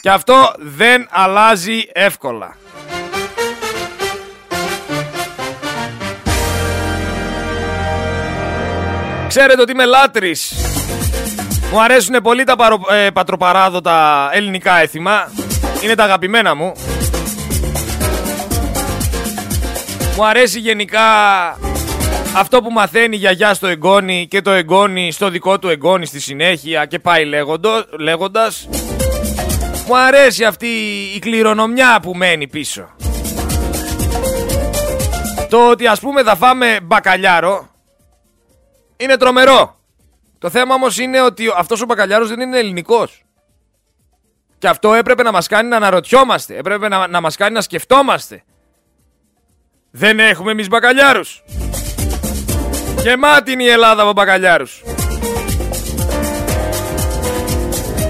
Και αυτό δεν αλλάζει εύκολα. Ξέρετε ότι είμαι λάτρης. Μου αρέσουν πολύ τα παρο... ε, πατροπαράδοτα ελληνικά έθιμα. Είναι τα αγαπημένα μου. Μου αρέσει γενικά αυτό που μαθαίνει η γιαγιά στο εγγόνι και το εγγόνι στο δικό του εγγόνι στη συνέχεια και πάει λέγοντο, λέγοντας Μου αρέσει αυτή η κληρονομιά που μένει πίσω Το ότι ας πούμε θα φάμε μπακαλιάρο είναι τρομερό. Το θέμα όμως είναι ότι αυτός ο μπακαλιάρος δεν είναι ελληνικός. Και αυτό έπρεπε να μας κάνει να αναρωτιόμαστε, έπρεπε να, να μας κάνει να σκεφτόμαστε. Δεν έχουμε εμείς μπακαλιάρους. Γεμάτη είναι η Ελλάδα από μπακαλιάρους.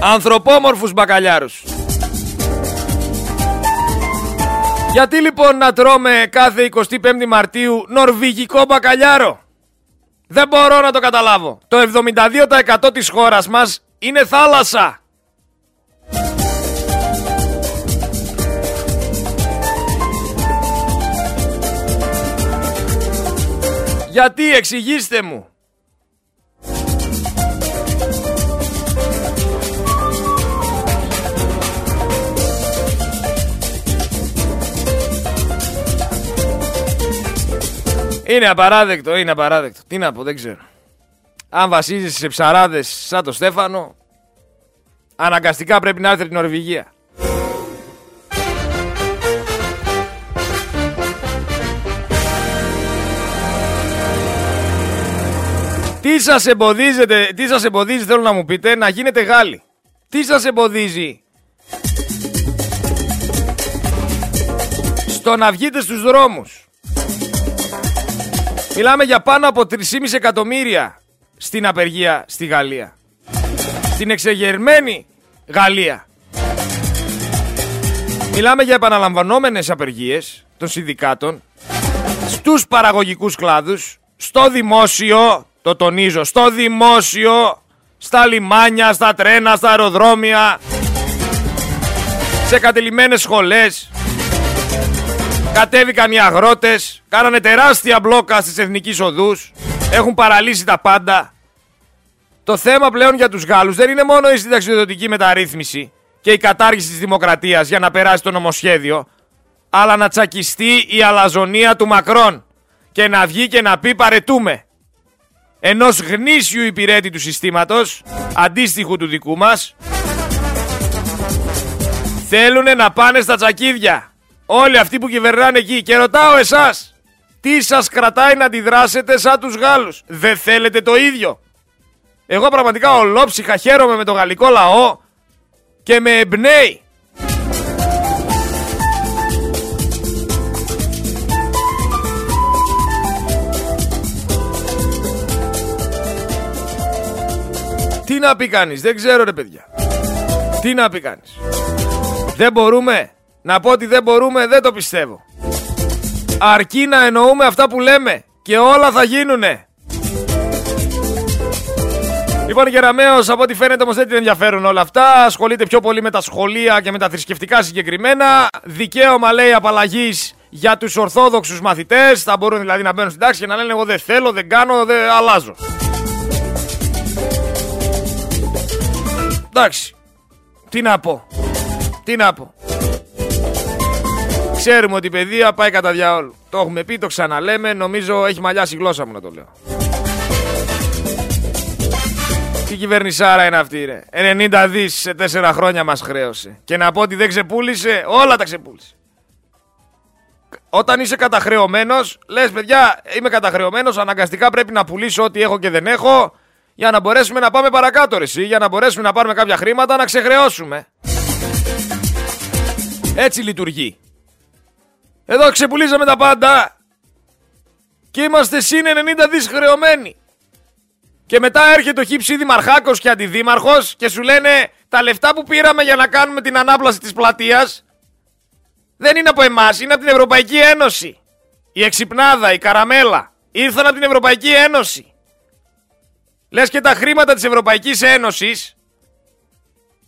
Ανθρωπόμορφους μπακαλιάρους. Γιατί λοιπόν να τρώμε κάθε 25η Μαρτίου νορβηγικό μπακαλιάρο; Δεν μπορώ να το καταλάβω. Το 72% της χώρας μας είναι θάλασσα. Γιατί εξηγήστε μου. Είναι απαράδεκτο, είναι απαράδεκτο. Τι να πω, δεν ξέρω. Αν βασίζεσαι σε ψαράδες σαν το Στέφανο, αναγκαστικά πρέπει να έρθει από την Νορβηγία. Τι σας εμποδίζετε, τι σας εμποδίζει θέλω να μου πείτε να γίνετε Γάλλοι. Τι σας εμποδίζει; Στο να βγείτε στους δρόμους. Μιλάμε για πάνω από 3,5 εκατομμύρια στην απεργία στη Γαλλία. Στην εξεγερμένη Γαλλία. Μιλάμε για επαναλαμβανόμενες απεργίες των συνδικάτων στους παραγωγικούς κλάδους, στο δημόσιο, το τονίζω, στο δημόσιο, στα λιμάνια, στα τρένα, στα αεροδρόμια, σε κατελημένες σχολές. Κατέβηκαν οι αγρότες, κάνανε τεράστια μπλόκα στις εθνικής οδούς, έχουν παραλύσει τα πάντα. Το θέμα πλέον για τους Γάλλους δεν είναι μόνο η συνταξιδοτική μεταρρύθμιση και η κατάργηση της δημοκρατίας για να περάσει το νομοσχέδιο, αλλά να τσακιστεί η αλαζονία του Μακρόν και να βγει και να πει παρετούμε ενός γνήσιου υπηρέτη του συστήματος, αντίστοιχου του δικού μας, θέλουν να πάνε στα τσακίδια. Όλοι αυτοί που κυβερνάνε εκεί. Και ρωτάω εσάς, τι σας κρατάει να αντιδράσετε σαν τους Γάλλους; Δεν θέλετε το ίδιο. Εγώ πραγματικά ολόψυχα χαίρομαι με το γαλλικό λαό και με εμπνέει Τι να πει κανείς, δεν ξέρω ρε παιδιά. Τι να πει κανείς. Δεν μπορούμε. Να πω ότι δεν μπορούμε, δεν το πιστεύω. Αρκεί να εννοούμε αυτά που λέμε και όλα θα γίνουνε. Λοιπόν, Γεραμαίος, από ό,τι φαίνεται όμως δεν την ενδιαφέρουν όλα αυτά. Ασχολείται πιο πολύ με τα σχολεία και με τα θρησκευτικά συγκεκριμένα. Δικαίωμα λέει απαλλαγής για τους Ορθόδοξους μαθητές. Θα μπορούν δηλαδή να μπαίνουν στην τάξη και να λένε: Εγώ δεν θέλω, δεν κάνω, δεν αλλάζω. Εντάξει. Τι να πω. Τι να πω. Ξέρουμε ότι η παιδεία πάει κατά διάολο. Το έχουμε πει, το ξαναλέμε. Νομίζω έχει μαλλιάσει η γλώσσα μου να το λέω. Τι κυβερνησάρα είναι αυτή, ρε. 90 δις σε 4 χρόνια μας χρέωσε. Και να πω ότι δεν ξεπούλησε, όλα τα ξεπούλησε. Όταν είσαι καταχρεωμένος, λες παιδιά, είμαι καταχρεωμένος, αναγκαστικά πρέπει να πουλήσω ό,τι έχω και δεν έχω Για να μπορέσουμε να πάμε παρακάτω, ρε, εσύ, για να μπορέσουμε να πάρουμε κάποια χρήματα να ξεχρεώσουμε. Έτσι λειτουργεί. Εδώ ξεπουλήσαμε τα πάντα και είμαστε συν 90 δις χρεωμένοι. Και μετά έρχεται ο χύψη δημαρχάκος και αντιδήμαρχος και σου λένε τα λεφτά που πήραμε για να κάνουμε την ανάπλαση της πλατείας δεν είναι από εμάς, είναι από την Ευρωπαϊκή Ένωση. Η εξυπνάδα, η καραμέλα ήρθαν από την Ευρωπαϊκή Ένωση. Λες και τα χρήματα της Ευρωπαϊκής Ένωσης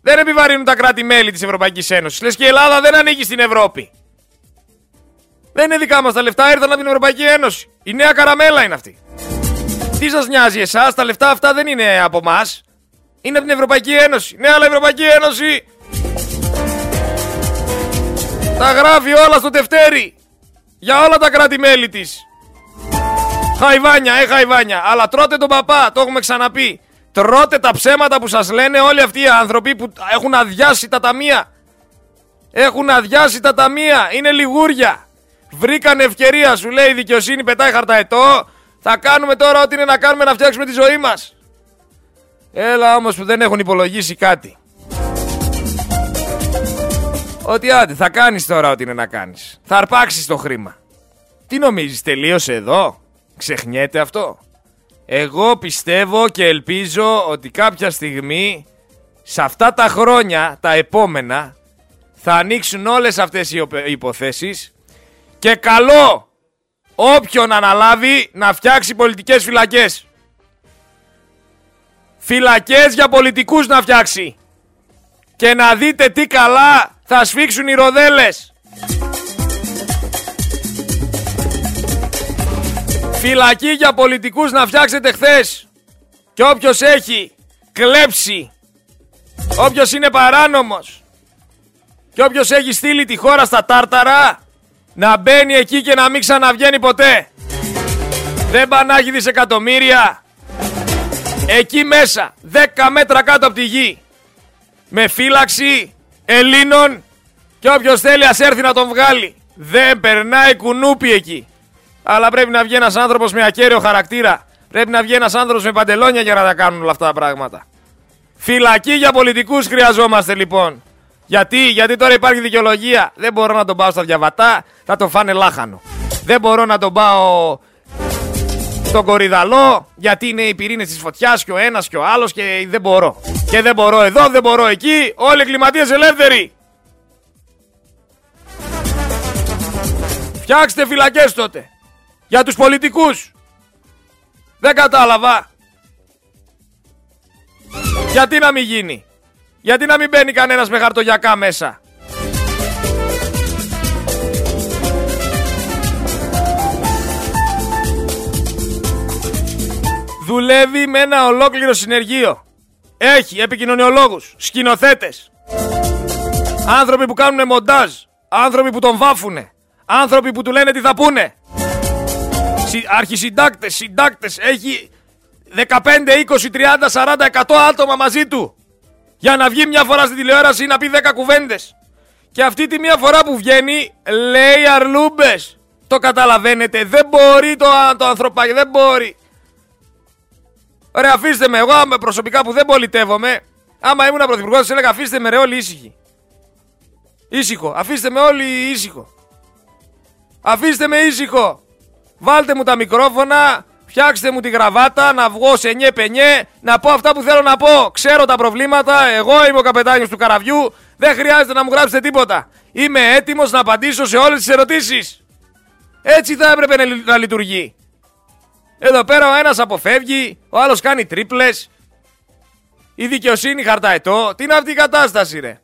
δεν επιβαρύνουν τα κράτη-μέλη της Ευρωπαϊκής Ένωσης. Λες και η Ελλάδα δεν ανήκει στην Ευρώπη. Δεν είναι δικά μας τα λεφτά, ήρθαν από την Ευρωπαϊκή Ένωση. Η νέα καραμέλα είναι αυτή. Τι σας νοιάζει εσάς, τα λεφτά αυτά δεν είναι από εμά. Είναι από την Ευρωπαϊκή Ένωση. Ναι, αλλά η Ευρωπαϊκή Ένωση τα γράφει όλα στο τευτέρι. Για όλα τα κράτη-μέλη της. Χαϊβάνια, ε χαϊβάνια. Αλλά τρώτε τον παπά, το έχουμε ξαναπεί. Τρώτε τα ψέματα που σας λένε όλοι αυτοί οι άνθρωποι που έχουν αδειάσει τα ταμεία. Έχουν αδειάσει τα ταμεία. Είναι λιγούρια. Βρήκαν ευκαιρία, σου λέει η δικαιοσύνη, πετάει χαρταετό. Θα κάνουμε τώρα ό,τι είναι να κάνουμε να φτιάξουμε τη ζωή μας. Έλα όμως που δεν έχουν υπολογίσει κάτι. Ότι άντε, θα κάνεις τώρα ό,τι είναι να κάνεις. Θα αρπάξεις το χρήμα. Τι νομίζεις, τελείωσε εδώ; Ξεχνιέται αυτό; Εγώ πιστεύω και ελπίζω ότι κάποια στιγμή σε αυτά τα χρόνια, τα επόμενα, θα ανοίξουν όλες αυτές οι υποθέσεις και καλό όποιον αναλάβει να φτιάξει πολιτικές φυλακές. Φυλακές για πολιτικούς να φτιάξει. Και να δείτε τι καλά θα σφίξουν οι ροδέλες. Φυλακή για πολιτικούς να φτιάξετε χθες. Και όποιος έχει κλέψει, όποιος είναι παράνομος και όποιος έχει στείλει τη χώρα στα τάρταρα, να μπαίνει εκεί και να μην ξαναβγαίνει ποτέ. Δεν πανάγει δισεκατομμύρια. Εκεί μέσα, 10 μέτρα κάτω από τη γη. Με φύλαξη Ελλήνων και όποιος θέλει ας έρθει να τον βγάλει. Δεν περνάει κουνούπι εκεί. Αλλά πρέπει να βγει ένας άνθρωπος με ακέραιο χαρακτήρα. Πρέπει να βγει ένας άνθρωπος με παντελόνια για να τα κάνουν όλα αυτά τα πράγματα. Φυλακή για πολιτικούς χρειαζόμαστε λοιπόν. Γιατί, γιατί τώρα υπάρχει δικαιολογία. Δεν μπορώ να τον πάω στα διαβατά, θα τον φάνε λάχανο. Δεν μπορώ να τον πάω στον κορυδαλό, γιατί είναι οι πυρήνες της φωτιάς και ο ένας και ο άλλος και δεν μπορώ. Και δεν μπορώ εδώ, δεν μπορώ εκεί. Όλοι κλιματίες ελεύθεροι. Φτιάξτε φυλακές τότε. Για τους πολιτικούς. Δεν κατάλαβα. Γιατί να μην γίνει; Γιατί να μην μπαίνει κανένας με χαρτογιακά μέσα; Δουλεύει με ένα ολόκληρο συνεργείο. Έχει επικοινωνιολόγους, σκηνοθέτες. Άνθρωποι που κάνουν μοντάζ. Άνθρωποι που τον βάφουνε. Άνθρωποι που του λένε τι θα πούνε. Αρχισυντάκτες, συντάκτες. Έχει 15, 20, 30, 40, 100 άτομα μαζί του για να βγει μια φορά στην τηλεόραση να πει 10 κουβέντες. Και αυτή τη μια φορά που βγαίνει λέει αρλούμπες. Το καταλαβαίνετε. Δεν μπορεί το, το ανθρωπάκι, δεν μπορεί. Ωραία, αφήστε με. Εγώ προσωπικά που δεν πολιτεύομαι, άμα ήμουν πρωθυπουργός, έλεγα αφήστε με ρε όλοι ήσυχοι. Ήσυχο. Αφήστε με όλοι ήσυχο. Αφήστε με ήσυχο. Βάλτε μου τα μικρόφωνα, Φτιάξτε μου τη γραβάτα, να βγω σε νιέ πενιέ, να πω αυτά που θέλω να πω. Ξέρω τα προβλήματα, εγώ είμαι ο καπετάνιος του καραβιού, δεν χρειάζεται να μου γράψετε τίποτα. Είμαι έτοιμος να απαντήσω σε όλες τις ερωτήσεις. Έτσι θα έπρεπε να λειτουργεί. Εδώ πέρα ο ένας αποφεύγει, ο άλλος κάνει τρίπλες. Η δικαιοσύνη χαρταετό. Τι είναι αυτή η κατάσταση ρε;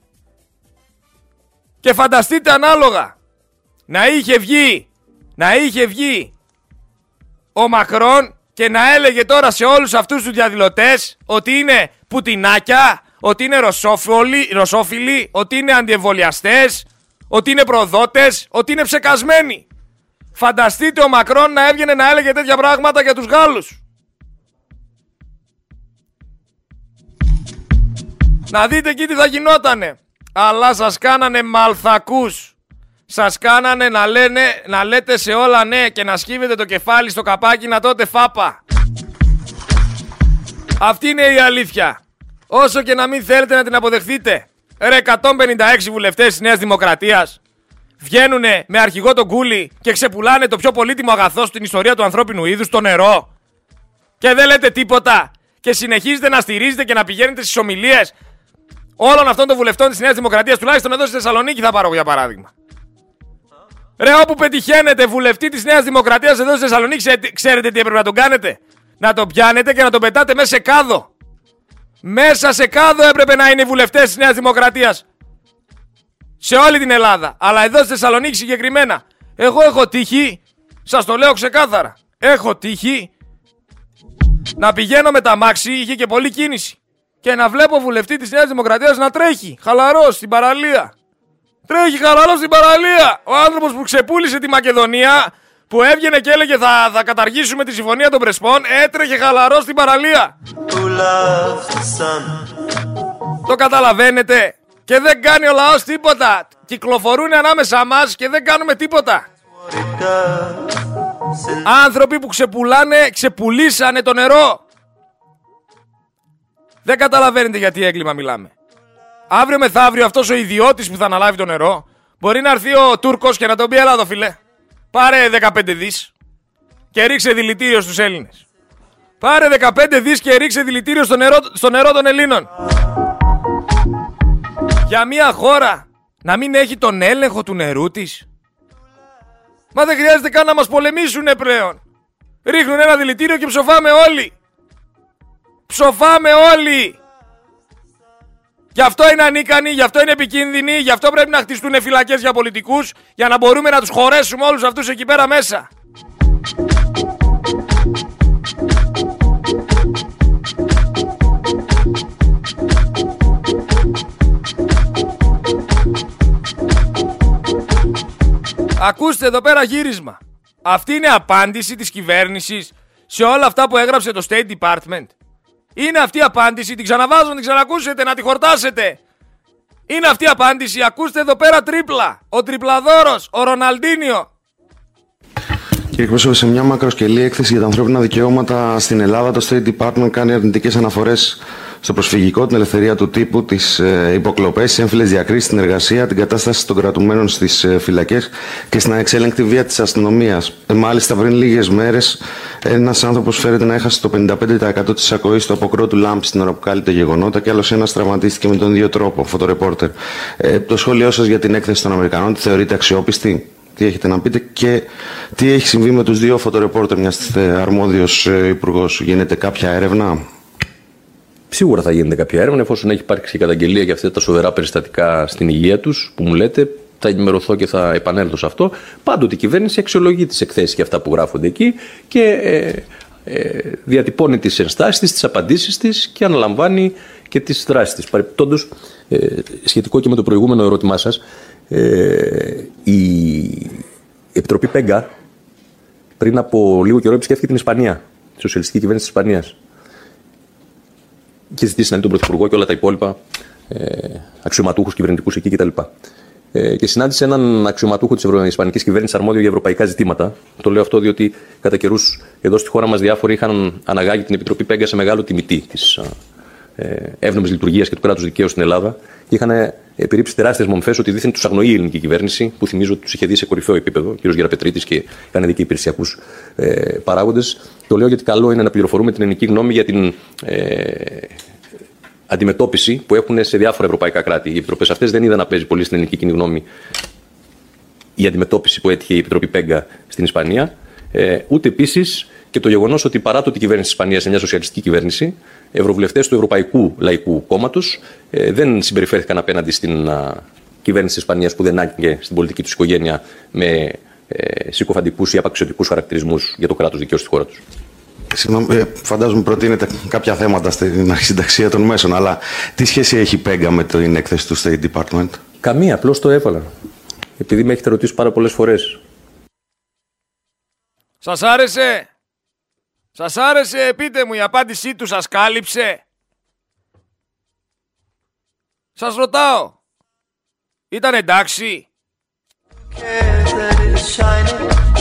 Και φανταστείτε ανάλογα. Να είχε βγει, να είχε βγει ο Μακρόν και να έλεγε τώρα σε όλους αυτούς τους διαδηλωτές ότι είναι πουτινάκια, ότι είναι ρωσόφιλοι, ρωσόφιλοι ότι είναι αντιεμβολιαστές, ότι είναι προδότες, ότι είναι ψεκασμένοι. Φανταστείτε ο Μακρόν να έβγαινε να έλεγε τέτοια πράγματα για τους Γάλλους. Να δείτε εκεί τι θα γινότανε. Αλλά σας κάνανε μαλθακούς. Σας κάνανε να, λένε, να λέτε σε όλα ναι και να σκύβετε το κεφάλι στο καπάκι να τότε φάπα. Αυτή είναι η αλήθεια. Όσο και να μην θέλετε να την αποδεχθείτε. Ρε 156 βουλευτές της Νέας Δημοκρατίας βγαίνουν με αρχηγό τον κούλι και ξεπουλάνε το πιο πολύτιμο αγαθό στην ιστορία του ανθρώπινου είδους, το νερό. Και δεν λέτε τίποτα. Και συνεχίζετε να στηρίζετε και να πηγαίνετε στις ομιλίες όλων αυτών των βουλευτών της Νέας Δημοκρατίας, τουλάχιστον εδώ στη Θεσσαλονίκη θα πάρω για παράδειγμα. Ρε όπου πετυχαίνετε βουλευτή της Νέας Δημοκρατίας εδώ στη Θεσσαλονίκη, ξέρετε τι έπρεπε να τον κάνετε; Να τον πιάνετε και να τον πετάτε μέσα σε κάδο. Μέσα σε κάδο έπρεπε να είναι οι βουλευτές της Νέας Δημοκρατίας. Σε όλη την Ελλάδα. Αλλά εδώ στη Θεσσαλονίκη συγκεκριμένα. Εγώ έχω τύχει, σας το λέω ξεκάθαρα. Έχω τύχει να πηγαίνω με τα μάξι, είχε και πολλή κίνηση. Και να βλέπω βουλευτή της Νέας Δημοκρατίας να τρέχει χαλαρός στην παραλία. Τρέχει χαλαρό στην παραλία. Ο άνθρωπος που ξεπούλησε τη Μακεδονία, που έβγαινε και έλεγε θα, θα καταργήσουμε τη συμφωνία των Πρεσπών, έτρεχε χαλαρό στην παραλία. Το καταλαβαίνετε. Και δεν κάνει ο λαός τίποτα. Κυκλοφορούν ανάμεσα μας και δεν κάνουμε τίποτα. Άνθρωποι που ξεπουλάνε, ξεπουλήσανε το νερό. Δεν καταλαβαίνετε γιατί έγκλημα μιλάμε. Αύριο μεθαύριο αυτός ο ιδιώτης που θα αναλάβει το νερό μπορεί να έρθει ο Τούρκος και να τον πει έλα εδώ φίλε. Πάρε 15 δις και ρίξε δηλητήριο στους Έλληνες. Πάρε 15 δις και ρίξε δηλητήριο στο νερό, στο νερό των Ελλήνων. Για μια χώρα να μην έχει τον έλεγχο του νερού της. Μα δεν χρειάζεται καν να μας πολεμήσουνε πλέον. Ρίχνουν ένα δηλητήριο και ψοφάμε όλοι. Ψοφάμε όλοι. Γι' αυτό είναι ανίκανοι, γι' αυτό είναι επικίνδυνοι, γι' αυτό πρέπει να χτιστούν φυλακές για πολιτικούς, για να μπορούμε να τους χωρέσουμε όλους αυτούς εκεί πέρα μέσα. Ακούστε εδώ πέρα γύρισμα. Αυτή είναι απάντηση της κυβέρνησης σε όλα αυτά που έγραψε το State Department. Είναι αυτή η απάντηση, την ξαναβάζω, την ξανακούσετε, να τη χορτάσετε. Είναι αυτή η απάντηση, ακούστε εδώ πέρα τρίπλα. Ο τριπλαδόρος, ο Ροναλντίνιο. Κύριε Εκπρόσωπε, σε μια μακροσκελή έκθεση για τα ανθρώπινα δικαιώματα στην Ελλάδα, το State Department κάνει αρνητικές αναφορές στο προσφυγικό, την ελευθερία του τύπου, τις ε, υποκλοπές, τι έμφυλες διακρίσεις, την εργασία, την κατάσταση των κρατουμένων στις ε, φυλακές και στην ανεξέλεγκτη βία της αστυνομίας. Ε, μάλιστα, πριν λίγες μέρες, ένας άνθρωπος φέρεται να έχασε το 55% της ακοής του αποκρότου λάμπη στην ώρα που κάλυπτε γεγονότα και άλλος ένας τραυματίστηκε με τον ίδιο τρόπο, φωτορεπόρτερ. Ε, το σχόλιο σας για την έκθεση των Αμερικανών, τη θεωρείτε αξιόπιστη; Τι έχετε να πείτε και τι έχει συμβεί με τους δύο φωτορεπόρτερ μιας είστε αρμόδιος ε, υπουργός; Γίνεται κάποια έρευνα; Σίγουρα θα γίνεται κάποια έρευνα εφόσον έχει υπάρξει καταγγελία για αυτά τα σοβαρά περιστατικά στην υγεία τους που μου λέτε. Θα ενημερωθώ και θα επανέλθω σε αυτό. Πάντοτε η κυβέρνηση αξιολογεί τις εκθέσεις και αυτά που γράφονται εκεί και ε, ε, διατυπώνει τις ενστάσεις της, τις απαντήσεις της και αναλαμβάνει και τις δράσεις της. Παρεπτόντως, ε, σχετικό και με το προηγούμενο ερώτημά σας, ε, η Επιτροπή Πέγκα πριν από λίγο καιρό επισκέφθηκε την Ισπανία, τη σοσιαλιστική κυβέρνηση της Ισπανίας. Και ζητήσει να δει τον Πρωθυπουργό και όλα τα υπόλοιπα ε, αξιωματούχους κυβερνητικούς εκεί κτλ. Ε, και συνάντησε έναν αξιωματούχο της Ισπανικής κυβέρνησης αρμόδιο για ευρωπαϊκά ζητήματα. Το λέω αυτό διότι κατά καιρούς εδώ στη χώρα μας διάφοροι είχαν αναγάγει την Επιτροπή Πέγκα σε μεγάλο τιμητή της ε, εύνομε λειτουργία και του κράτους δικαίου στην Ελλάδα και είχαν επιρρύψει τεράστιες μομφές ότι δίθεν τους αγνοεί η ελληνική κυβέρνηση, που θυμίζω ότι τους είχε δει σε κορυφαίο επίπεδο, ο κ. Γεραπετρίτης και είχαν δει και υπηρεσιακούς ε, παράγοντες. Το λέω γιατί καλό είναι να πληροφορούμε την ελληνική γνώμη για την ε, αντιμετώπιση που έχουν σε διάφορα ευρωπαϊκά κράτη. Οι επιτροπές αυτές δεν είδαν να παίζει πολύ στην ελληνική κοινή γνώμη η αντιμετώπιση που έτυχε η Επιτροπή Πέγκα στην Ισπανία. Ε, ούτε επίσης και το γεγονός ότι παρά το ότι η κυβέρνηση της Ισπανίας είναι μια σοσιαλιστική κυβέρνηση, ευρωβουλευτές του Ευρωπαϊκού Λαϊκού Κόμματος ε, δεν συμπεριφέρθηκαν απέναντι στην α, κυβέρνηση τη Ισπανίας που δεν άνοιγε στην πολιτική τους οικογένεια με ε, συκοφαντικούς ή απαξιωτικούς χαρακτηρισμούς για το κράτος δικαίου στη χώρα τους. Συγγνώμη, ε, φαντάζομαι προτείνετε κάποια θέματα στην αρχισυνταξία των μέσων, αλλά τι σχέση έχει Πέγκα με την έκθεση του State Department; Καμία, απλώς το έβαλα. Επειδή με έχετε ρωτήσει πάρα πολλές φορές. Σας άρεσε! Σας άρεσε, πείτε μου, η απάντησή του σας κάλυψε; Σας ρωτάω. Ήταν εντάξει;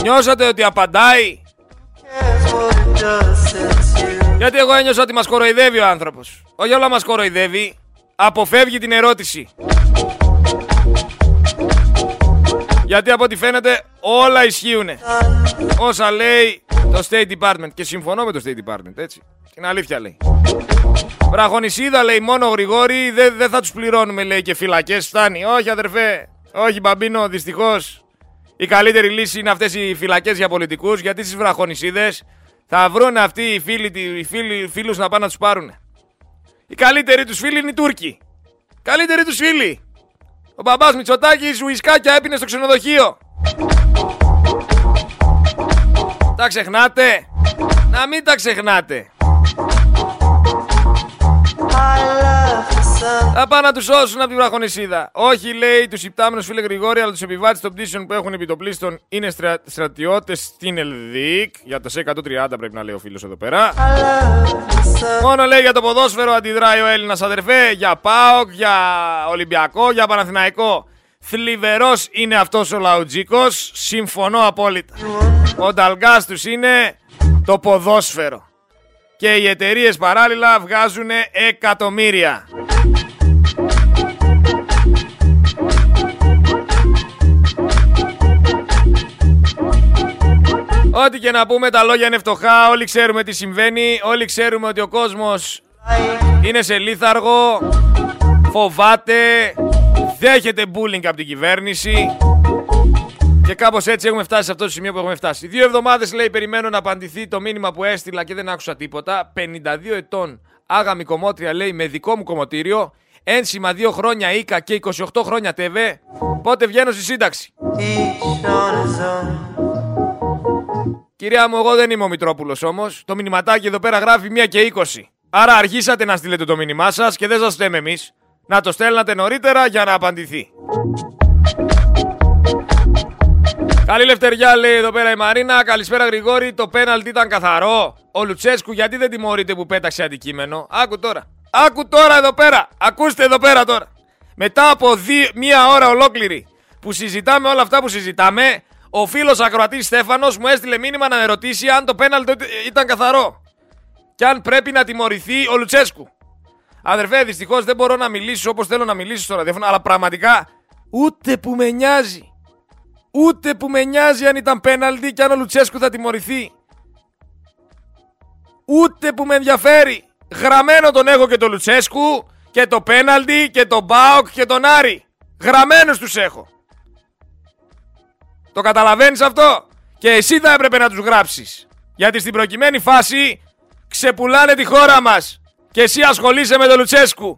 Νιώσατε ότι απαντάει; Γιατί εγώ ένιωσα ότι μας κοροϊδεύει ο άνθρωπος. Όχι όλα μας κοροϊδεύει. Αποφεύγει την ερώτηση. Γιατί από ό,τι φαίνεται όλα ισχύουν. Όσα λέει το State Department. Και συμφωνώ με το State Department, έτσι. Την αλήθεια λέει. Βραχονισίδα λέει μόνο γρηγόρη, δεν δεν θα τους πληρώνουμε λέει και φυλακές φτάνει. Όχι αδερφέ, όχι μπαμπίνο, δυστυχώς. Η καλύτερη λύση είναι αυτές οι φυλακές για πολιτικούς, γιατί στις βραχονισίδες θα βρουν αυτοί οι φίλοι, οι φίλοι φίλους να πάνε να τους πάρουν. Οι καλύτεροι τους φίλοι είναι οι Τούρκοι. Καλύτεροι τους φίλοι. Ο μπαμπάς Μητσοτάκης ουισκάκια έπινε στο ξενοδοχείο. Τα ξεχνάτε; Να μην τα ξεχνάτε. Θα πάνε να τους σώσουν από την βραχονισίδα. Όχι, λέει, τους υπτάμενους φίλε Γρηγόρη, αλλά τους επιβάτες των πτήσεων που έχουν επιτοπλίστων είναι στρα... στρατιώτες στην Ελδίκ. Για το C130 πρέπει να λέει ο φίλος εδώ πέρα. Μόνο λέει για το ποδόσφαιρο αντιδράει ο Έλληνας αδερφέ. Για ΠΑΟΚ, για Ολυμπιακό, για Παναθηναϊκό. Θλιβερός είναι αυτός ο Λαουτζίκος. Συμφωνώ απόλυτα. Ο νταλγκά του είναι το ποδόσφαιρο. Και οι εταιρείες παράλληλα βγάζουν εκατομμύρια. Ό,τι και να πούμε, τα λόγια είναι φτωχά. Όλοι ξέρουμε τι συμβαίνει. Όλοι ξέρουμε ότι ο κόσμος είναι σε λίθαργο. Φοβάται. Δέχεται bullying από την κυβέρνηση. Και κάπως έτσι έχουμε φτάσει σε αυτό το σημείο που έχουμε φτάσει. Δύο εβδομάδες λέει περιμένω να απαντηθεί το μήνυμα που έστειλα και δεν άκουσα τίποτα. 52 ετών άγαμη κομμότρια λέει με δικό μου κομμωτήριο. Ένσημα 2 χρόνια ΙΚΑ και 28 χρόνια ΤΕΒΕ. Πότε βγαίνω στη σύνταξη; Κυρία μου, εγώ δεν είμαι ο Μητρόπουλος όμως. Το μηνυματάκι εδώ πέρα γράφει 1 και 20. Άρα αργήσατε να στείλετε το μήνυμά σας και δεν σας στέμε εμείς. Να το στέλνατε νωρίτερα για να απαντηθεί. Καλή λευτεριά λέει εδώ πέρα η Μαρίνα. Καλησπέρα Γρηγόρη. Το πέναλτι ήταν καθαρό. Ο Λουτσέσκου γιατί δεν τιμωρείται που πέταξε αντικείμενο; Άκου τώρα. Άκου τώρα εδώ πέρα. Ακούστε εδώ πέρα τώρα. Μετά από δι... μία ώρα ολόκληρη που συζητάμε όλα αυτά που συζητάμε, ο φίλος ακροατής Στέφανος μου έστειλε μήνυμα να με ρωτήσει αν το πέναλτι ήταν καθαρό. Και αν πρέπει να τιμωρηθεί ο Λουτσέσκου. Αδερφέ, δυστυχώς δεν μπορώ να μιλήσω όπως θέλω να μιλήσω στο ραδιόφωνο, αλλά πραγματικά ούτε που με νοιάζει. Ούτε που με νοιάζει αν ήταν πέναλτι και αν ο Λουτσέσκου θα τιμωρηθεί. Ούτε που με ενδιαφέρει. Γραμμένο τον έχω και τον Λουτσέσκου και το πέναλτι και τον Μπάοκ και τον Άρη. Γραμμένους τους έχω. Το καταλαβαίνεις αυτό; Και εσύ θα έπρεπε να τους γράψεις. Γιατί στην προκειμένη φάση ξεπουλάνε τη χώρα μας. Και εσύ ασχολείσαι με τον Λουτσέσκου.